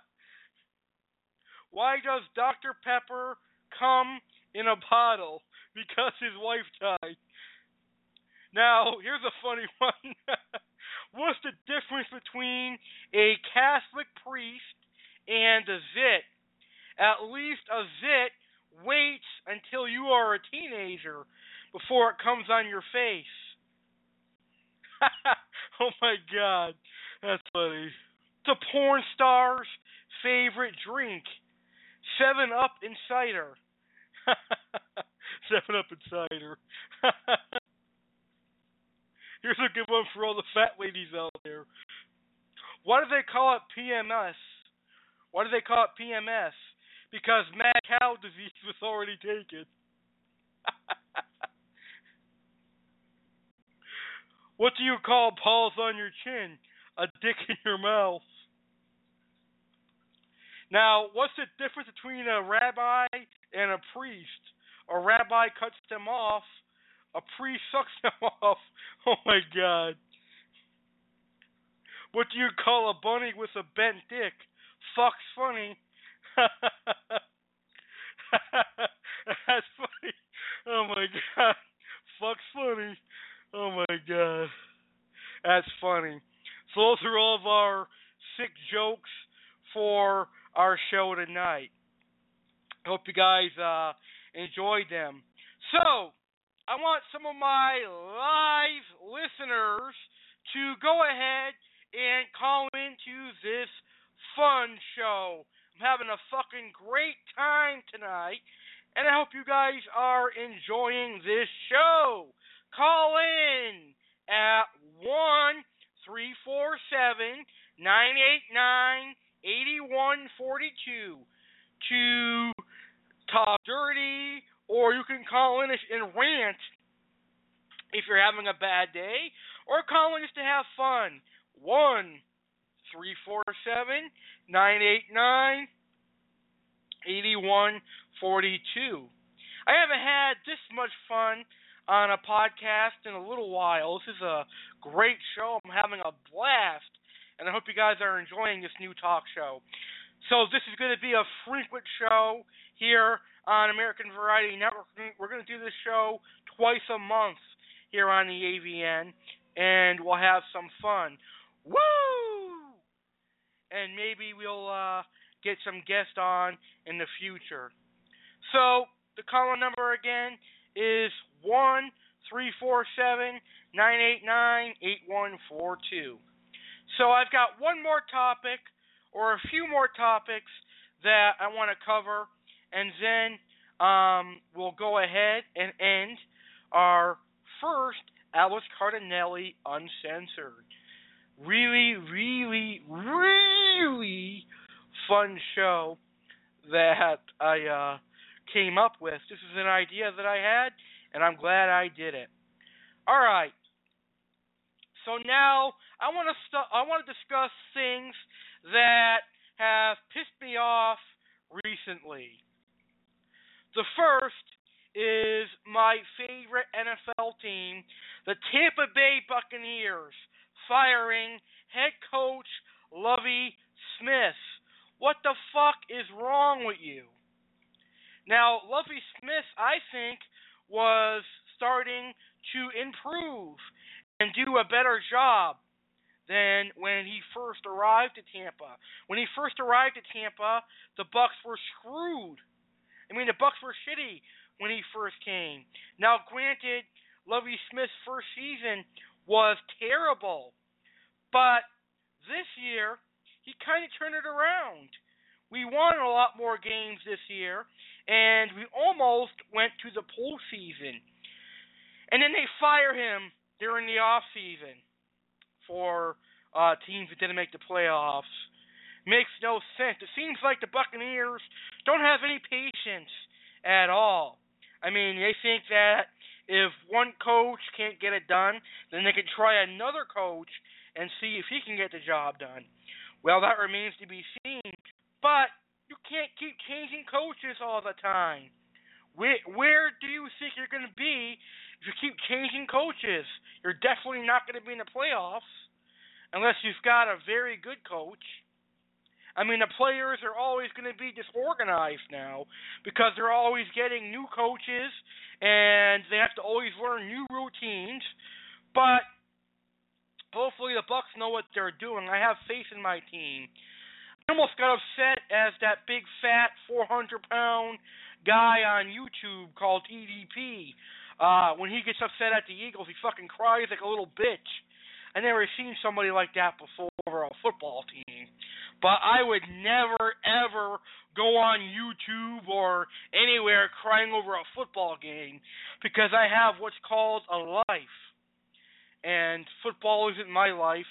Why does Dr. Pepper come in a bottle? Because his wife died. Now, here's a funny one. What's the difference between a Catholic priest and a zit? At least a zit waits until you are a teenager before it comes on your face. oh my god, that's funny. A porn star's favorite drink. Seven Up and cider. Seven Up and cider. Here's a good one for all the fat ladies out there. Why do they call it PMS? Why do they call it PMS? Because mad cow disease was already taken. What do you call balls on your chin? A dick in your mouth. Now, what's the difference between a rabbi and a priest? A rabbi cuts them off, a priest sucks them off. Oh my god. What do you call a bunny with a bent dick? Fuck's funny. That's funny. Oh my god. Fuck's funny. Oh my god. That's funny. So those are all of our sick jokes for our show tonight. Hope you guys uh, enjoyed them. So, I want some of my live listeners to go ahead and call into this fun show. I'm having a fucking great time tonight, and I hope you guys are enjoying this show. Call in at 1 347 989 8142 to talk dirty, or you can call in and rant if you're having a bad day, or call in just to have fun. 1 347 989 8142. I haven't had this much fun on a podcast in a little while. This is a great show. I'm having a blast, and I hope you guys are enjoying this new talk show. So this is going to be a frequent show here on American Variety Network. We're going to do this show twice a month here on the AVN, and we'll have some fun. Woo! And maybe we'll uh, get some guests on in the future. So the call number again is one three four seven nine eight nine eight one four two. So I've got one more topic or a few more topics that I want to cover, and then um, we'll go ahead and end our first Alex Cardinale Uncensored. Really, really, really fun show that I uh, came up with. This is an idea that I had, and I'm glad I did it. All right. So now I want to I want to discuss things that have pissed me off recently. The first is my favorite NFL team, the Tampa Bay Buccaneers, firing head coach Lovie Smith. What the fuck is wrong with you? Now, Lovie Smith, I think, was starting to improve and do a better job than when he first arrived at Tampa. When he first arrived at Tampa, the Bucs were screwed. I mean, the Bucs were shitty when he first came. Now, granted, Lovie Smith's first season was terrible, but this year he kind of turned it around. We won a lot more games this year, and we almost went to the postseason. And then they fire him during the off season for uh, teams that didn't make the playoffs. Makes no sense. It seems like the Buccaneers don't have any patience at all. I mean, they think that if one coach can't get it done, then they can try another coach and see if he can get the job done. Well, that remains to be seen. But you can't keep changing coaches all the time. Where where do you think you're going to be if you keep changing coaches? You're definitely not going to be in the playoffs unless you've got a very good coach. I mean, the players are always going to be disorganized now because they're always getting new coaches and they have to always learn new routines. But hopefully the Bucs know what they're doing. I have faith in my team. Almost got upset as that big fat 400 pound guy on YouTube called EDP. Uh, when he gets upset at the Eagles, he fucking cries like a little bitch. I never seen somebody like that before over a football team. But I would never ever go on YouTube or anywhere crying over a football game because I have what's called a life and football isn't my life.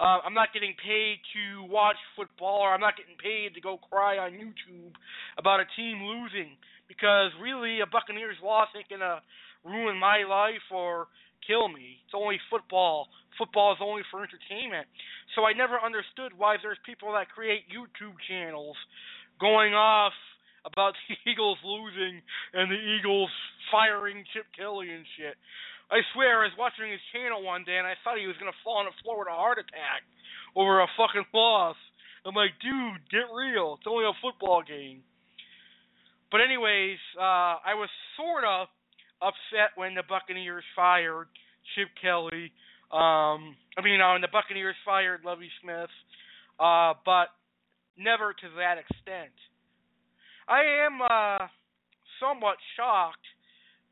Uh, I'm not getting paid to watch football, or I'm not getting paid to go cry on YouTube about a team losing because really a Buccaneers loss ain't gonna ruin my life or kill me. It's only football. Football is only for entertainment. So I never understood why there's people that create YouTube channels going off about the Eagles losing and the Eagles firing Chip Kelly and shit. I swear, I was watching his channel one day and I thought he was gonna fall on the floor with a heart attack over a fucking loss. I'm like, dude, get real. It's only a football game. But anyways, uh, I was sort of upset when the Buccaneers fired Chip Kelly. Um, I mean, uh, when the Buccaneers fired Lovie Smith, uh, but never to that extent. I am uh, somewhat shocked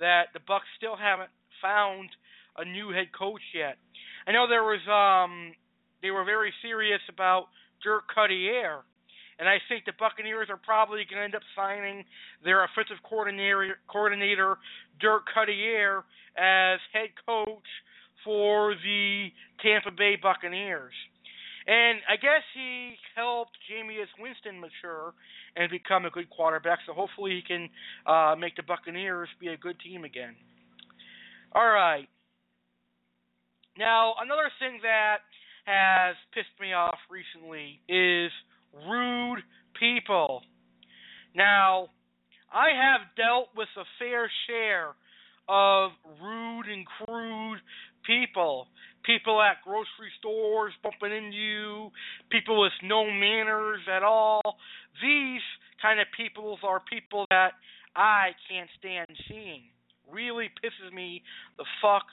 that the Bucs still haven't found a new head coach yet. I know there was um they were very serious about Dirk Koetter, and I think the Buccaneers are probably going to end up signing their offensive coordinator coordinator Dirk Koetter as head coach for the Tampa Bay Buccaneers. And I guess he helped Jameis Winston mature and become a good quarterback. So hopefully he can uh, make the Buccaneers be a good team again. All right. Now another thing that has pissed me off recently is rude people. Now I have dealt with a fair share of rude and crude people. People at grocery stores bumping into you, people with no manners at all. These kind of people are people that I can't stand seeing. Really pisses me the fuck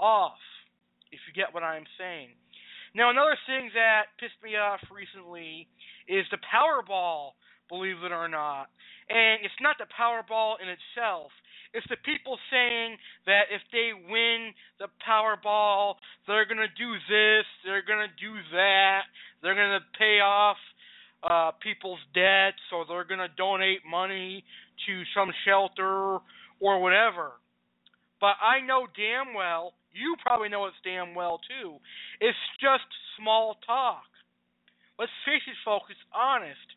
off, if you get what I'm saying. Now, another thing that pissed me off recently is the Powerball, believe it or not. And it's not the Powerball in itself, it's the people saying that if they win the Powerball, they're gonna do this, they're gonna do that, they're gonna pay off uh, people's debts, or they're gonna donate money to some shelter or whatever. But I know damn well, you probably know it's damn well too. It's just small talk. Let's face it, folks. It's honest.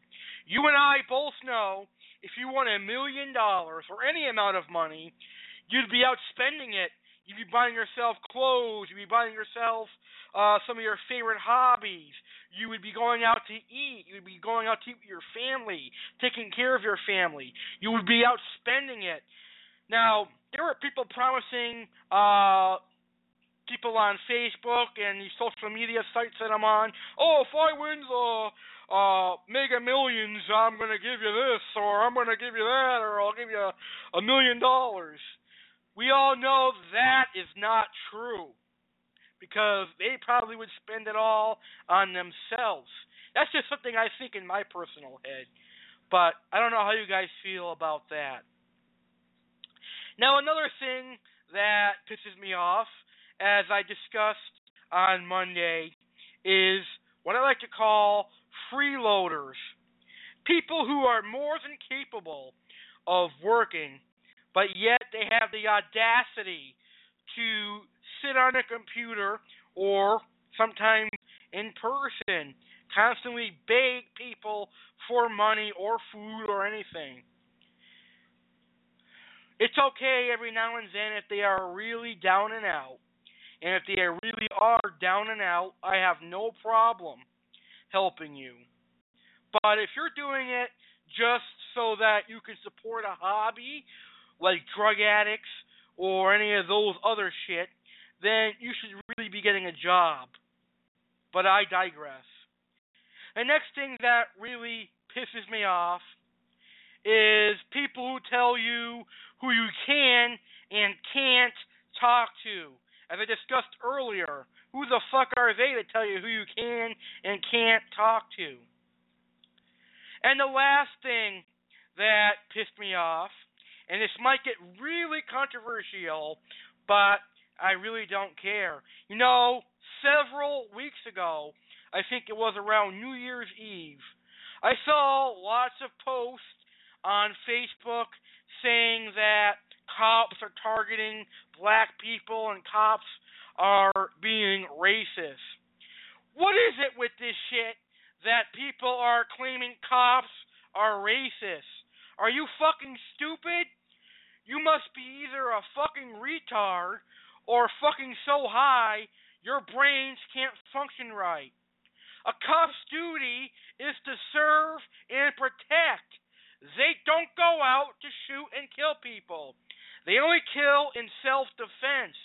You and I both know if you won a million dollars or any amount of money, you'd be out spending it. You'd be buying yourself clothes. You'd be buying yourself uh, some of your favorite hobbies. You would be going out to eat. You would be going out to eat with your family, taking care of your family. You would be out spending it. Now, there were people promising uh, people on Facebook and these social media sites that I'm on, oh, if I win the uh, Mega Millions, I'm going to give you this, or I'm going to give you that, or I'll give you a million dollars. We all know that is not true because they probably would spend it all on themselves. That's just something I think in my personal head. But I don't know how you guys feel about that. Now, another thing that pisses me off, as I discussed on Monday, is what I like to call freeloaders, people who are more than capable of working, but yet they have the audacity to sit on a computer or sometimes in person, constantly beg people for money or food or anything. It's okay every now and then if they are really down and out. And if they really are down and out, I have no problem helping you. But if you're doing it just so that you can support a hobby like drug addicts or any of those other shit, then you should really be getting a job. But I digress. The next thing that really pisses me off is people who tell you who you can and can't talk to. As I discussed earlier, who the fuck are they to tell you who you can and can't talk to? And the last thing that pissed me off, and this might get really controversial, but I really don't care. You know, several weeks ago, I think it was around New Year's Eve, I saw lots of posts on Facebook saying that cops are targeting black people and cops are being racist. What is it with this shit that people are claiming cops are racist? Are you fucking stupid? You must be either a fucking retard or fucking so high your brains can't function right. A cop's duty is to serve and protect. They don't go out to shoot and kill people. They only kill in self defense.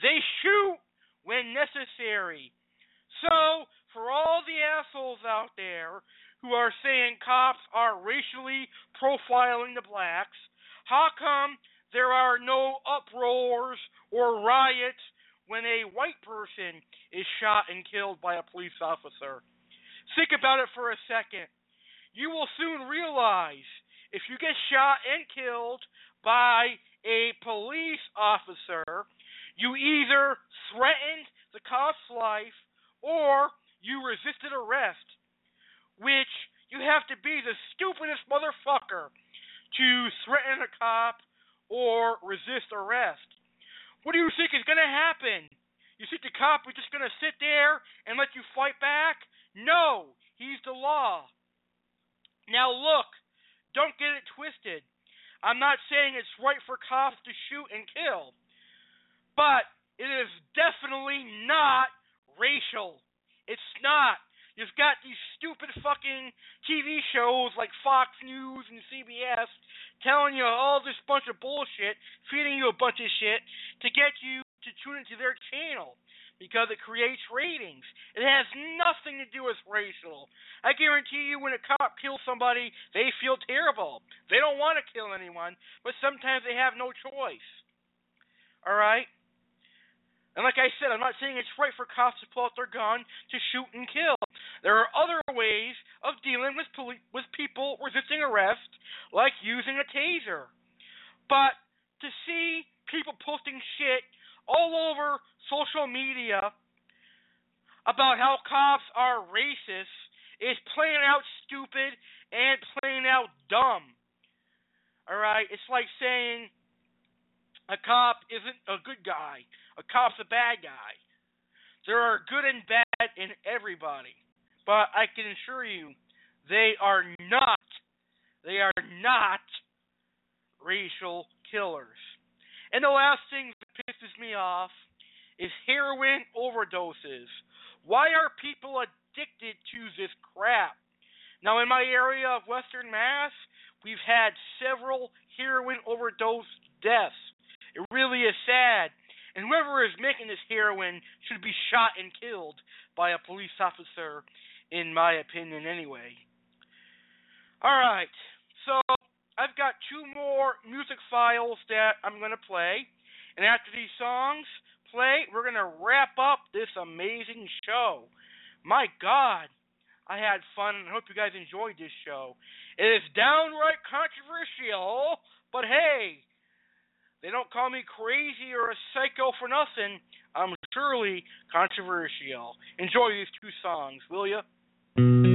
They shoot when necessary. So, for all the assholes out there who are saying cops are racially profiling the blacks, how come there are no uproars or riots when a white person is shot and killed by a police officer? Think about it for a second. You will soon realize if you get shot and killed by a police officer, you either threatened the cop's life or you resisted arrest, which you have to be the stupidest motherfucker to threaten a cop or resist arrest. What do you think is going to happen? You think the cop is just going to sit there and let you fight back? No, he's the law. Now, look, don't get it twisted. I'm not saying it's right for cops to shoot and kill, but it is definitely not racial. It's not. You've got these stupid fucking TV shows like Fox News and CBS telling you all this bunch of bullshit, feeding you a bunch of shit to get you to tune into their channel because it creates ratings. It has nothing to do with racial. I guarantee you, when a cop kills somebody, they feel terrible. They don't want to kill anyone, but sometimes they have no choice. All right? And like I said, I'm not saying it's right for cops to pull out their gun to shoot and kill. There are other ways of dealing with poli- with people resisting arrest, like using a taser. But to see people posting shit all over social media about how cops are racist is plain out stupid and plain out dumb. All right, it's like saying a cop isn't a good guy. A cop's a bad guy. There are good and bad in everybody, but I can assure you, they are not. They are not racial killers. And the last thing that pisses me off is heroin overdoses. Why are people addicted to this crap? Now, in my area of Western Mass, we've had several heroin overdose deaths. It really is sad. And whoever is making this heroin should be shot and killed by a police officer, in my opinion, anyway. All right, so I've got two more music files that I'm going to play. And after these songs play, we're going to wrap up this amazing show. My God, I had fun. I hope you guys enjoyed this show. It is downright controversial, but hey, they don't call me crazy or a psycho for nothing. I'm surely controversial. Enjoy these two songs, will you?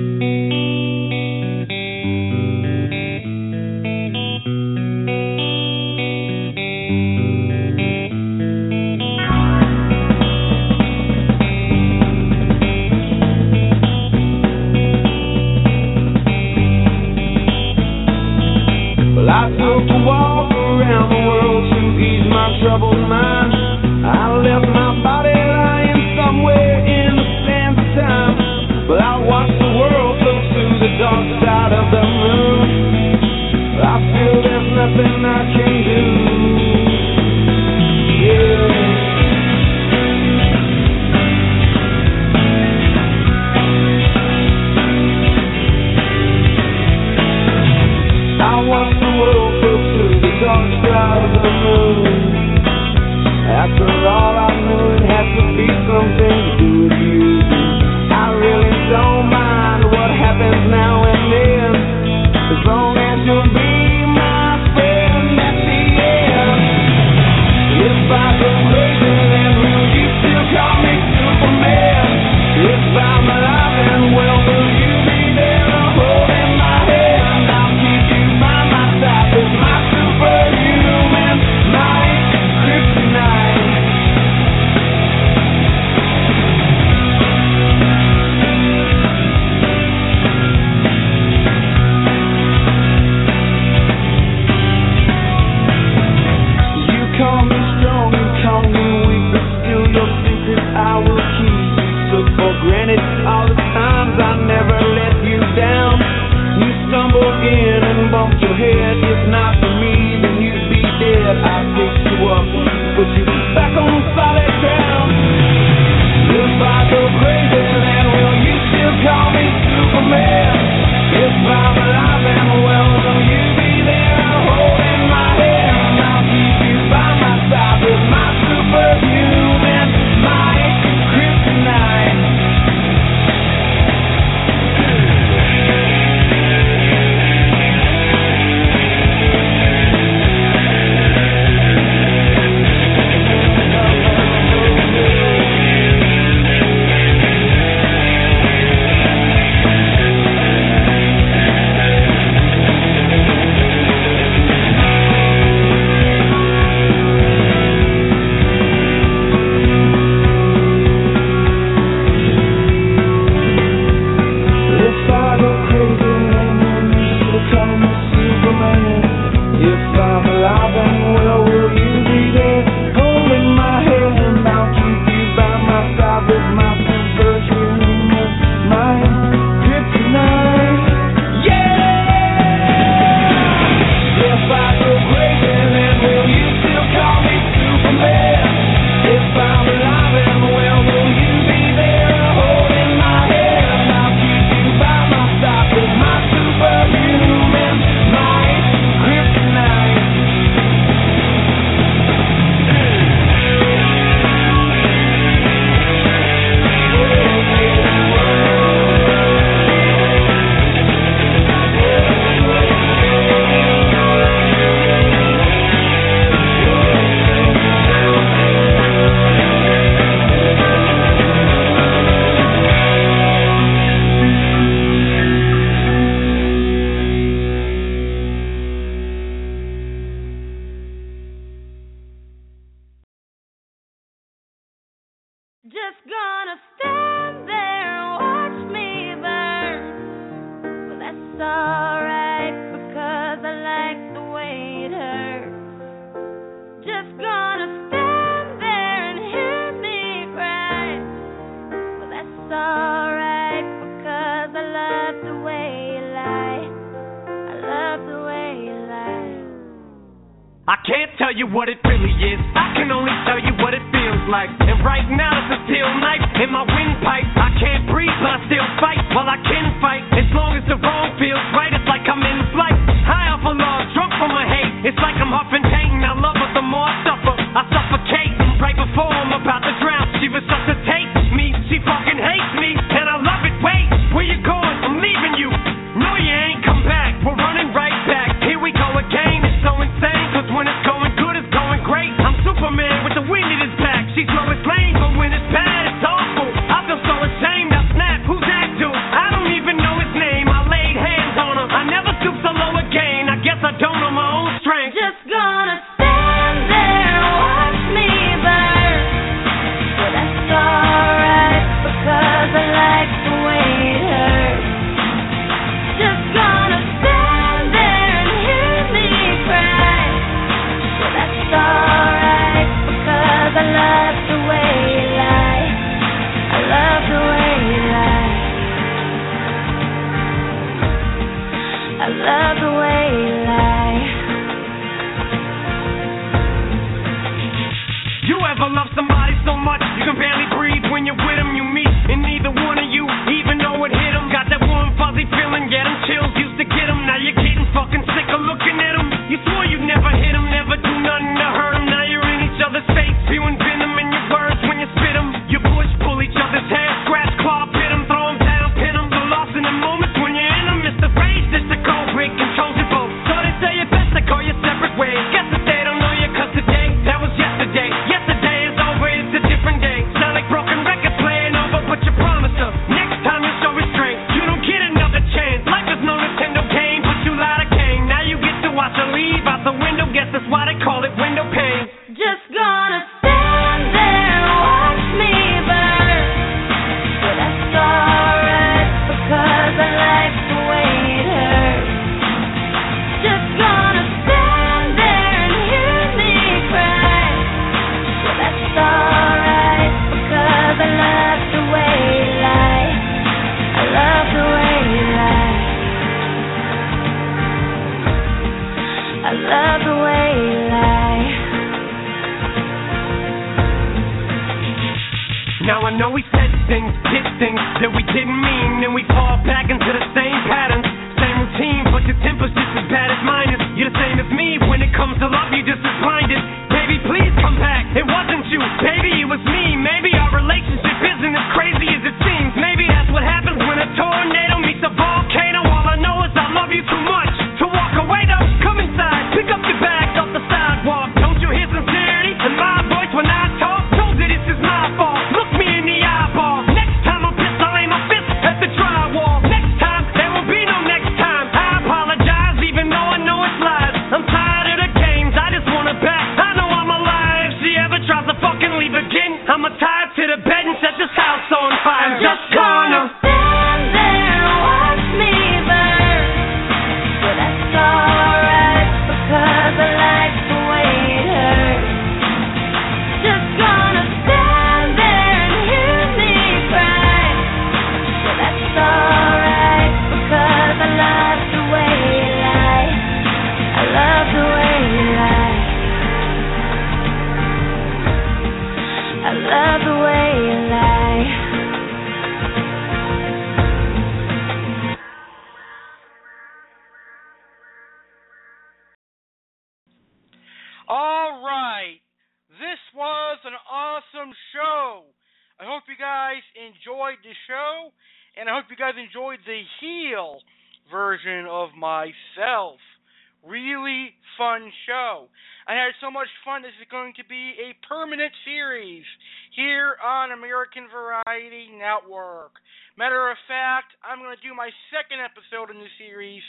Network. Matter of fact, I'm going to do my second episode in the series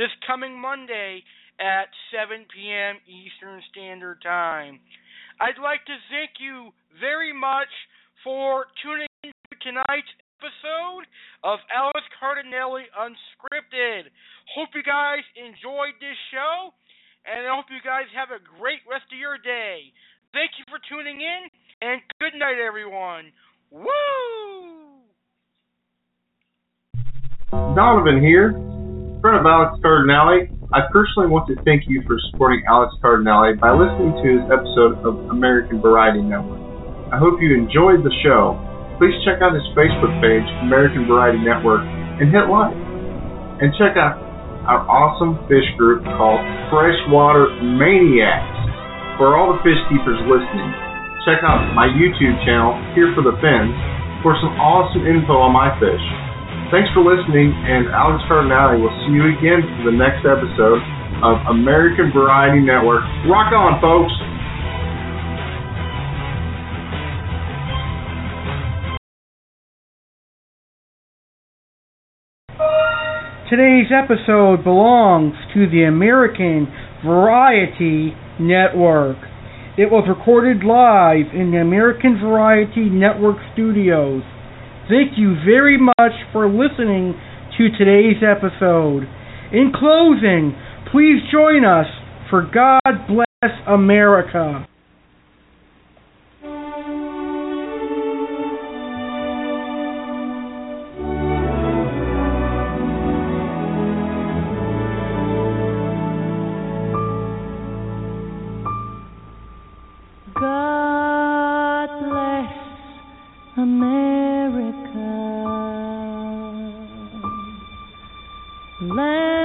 this coming Monday at 7 p.m. Eastern Standard Time. I'd like to thank you very much for tuning in to tonight's episode of Alex Cardinale Unscripted. Hope you guys enjoyed this show, and I hope you guys have a great rest of your day. Thank you for tuning in, and good night, everyone. Woo! Donovan here, friend of Alex Cardinale. I personally want to thank you for supporting Alex Cardinale by listening to his episode of American Variety Network. I hope you enjoyed the show. Please check out his Facebook page, American Variety Network, and hit like. And check out our awesome fish group called Freshwater Maniacs. For all the fish keepers listening, check out my YouTube channel, Here for the Fins, for some awesome info on my fish. Thanks for listening, and Alex Cardinale will see you again for the next episode of American Variety Network. Rock on, folks! Today's episode belongs to the American Variety Network. It was recorded live in the American Variety Network studios. Thank you very much for listening to today's episode. In closing, please join us for God Bless America. God land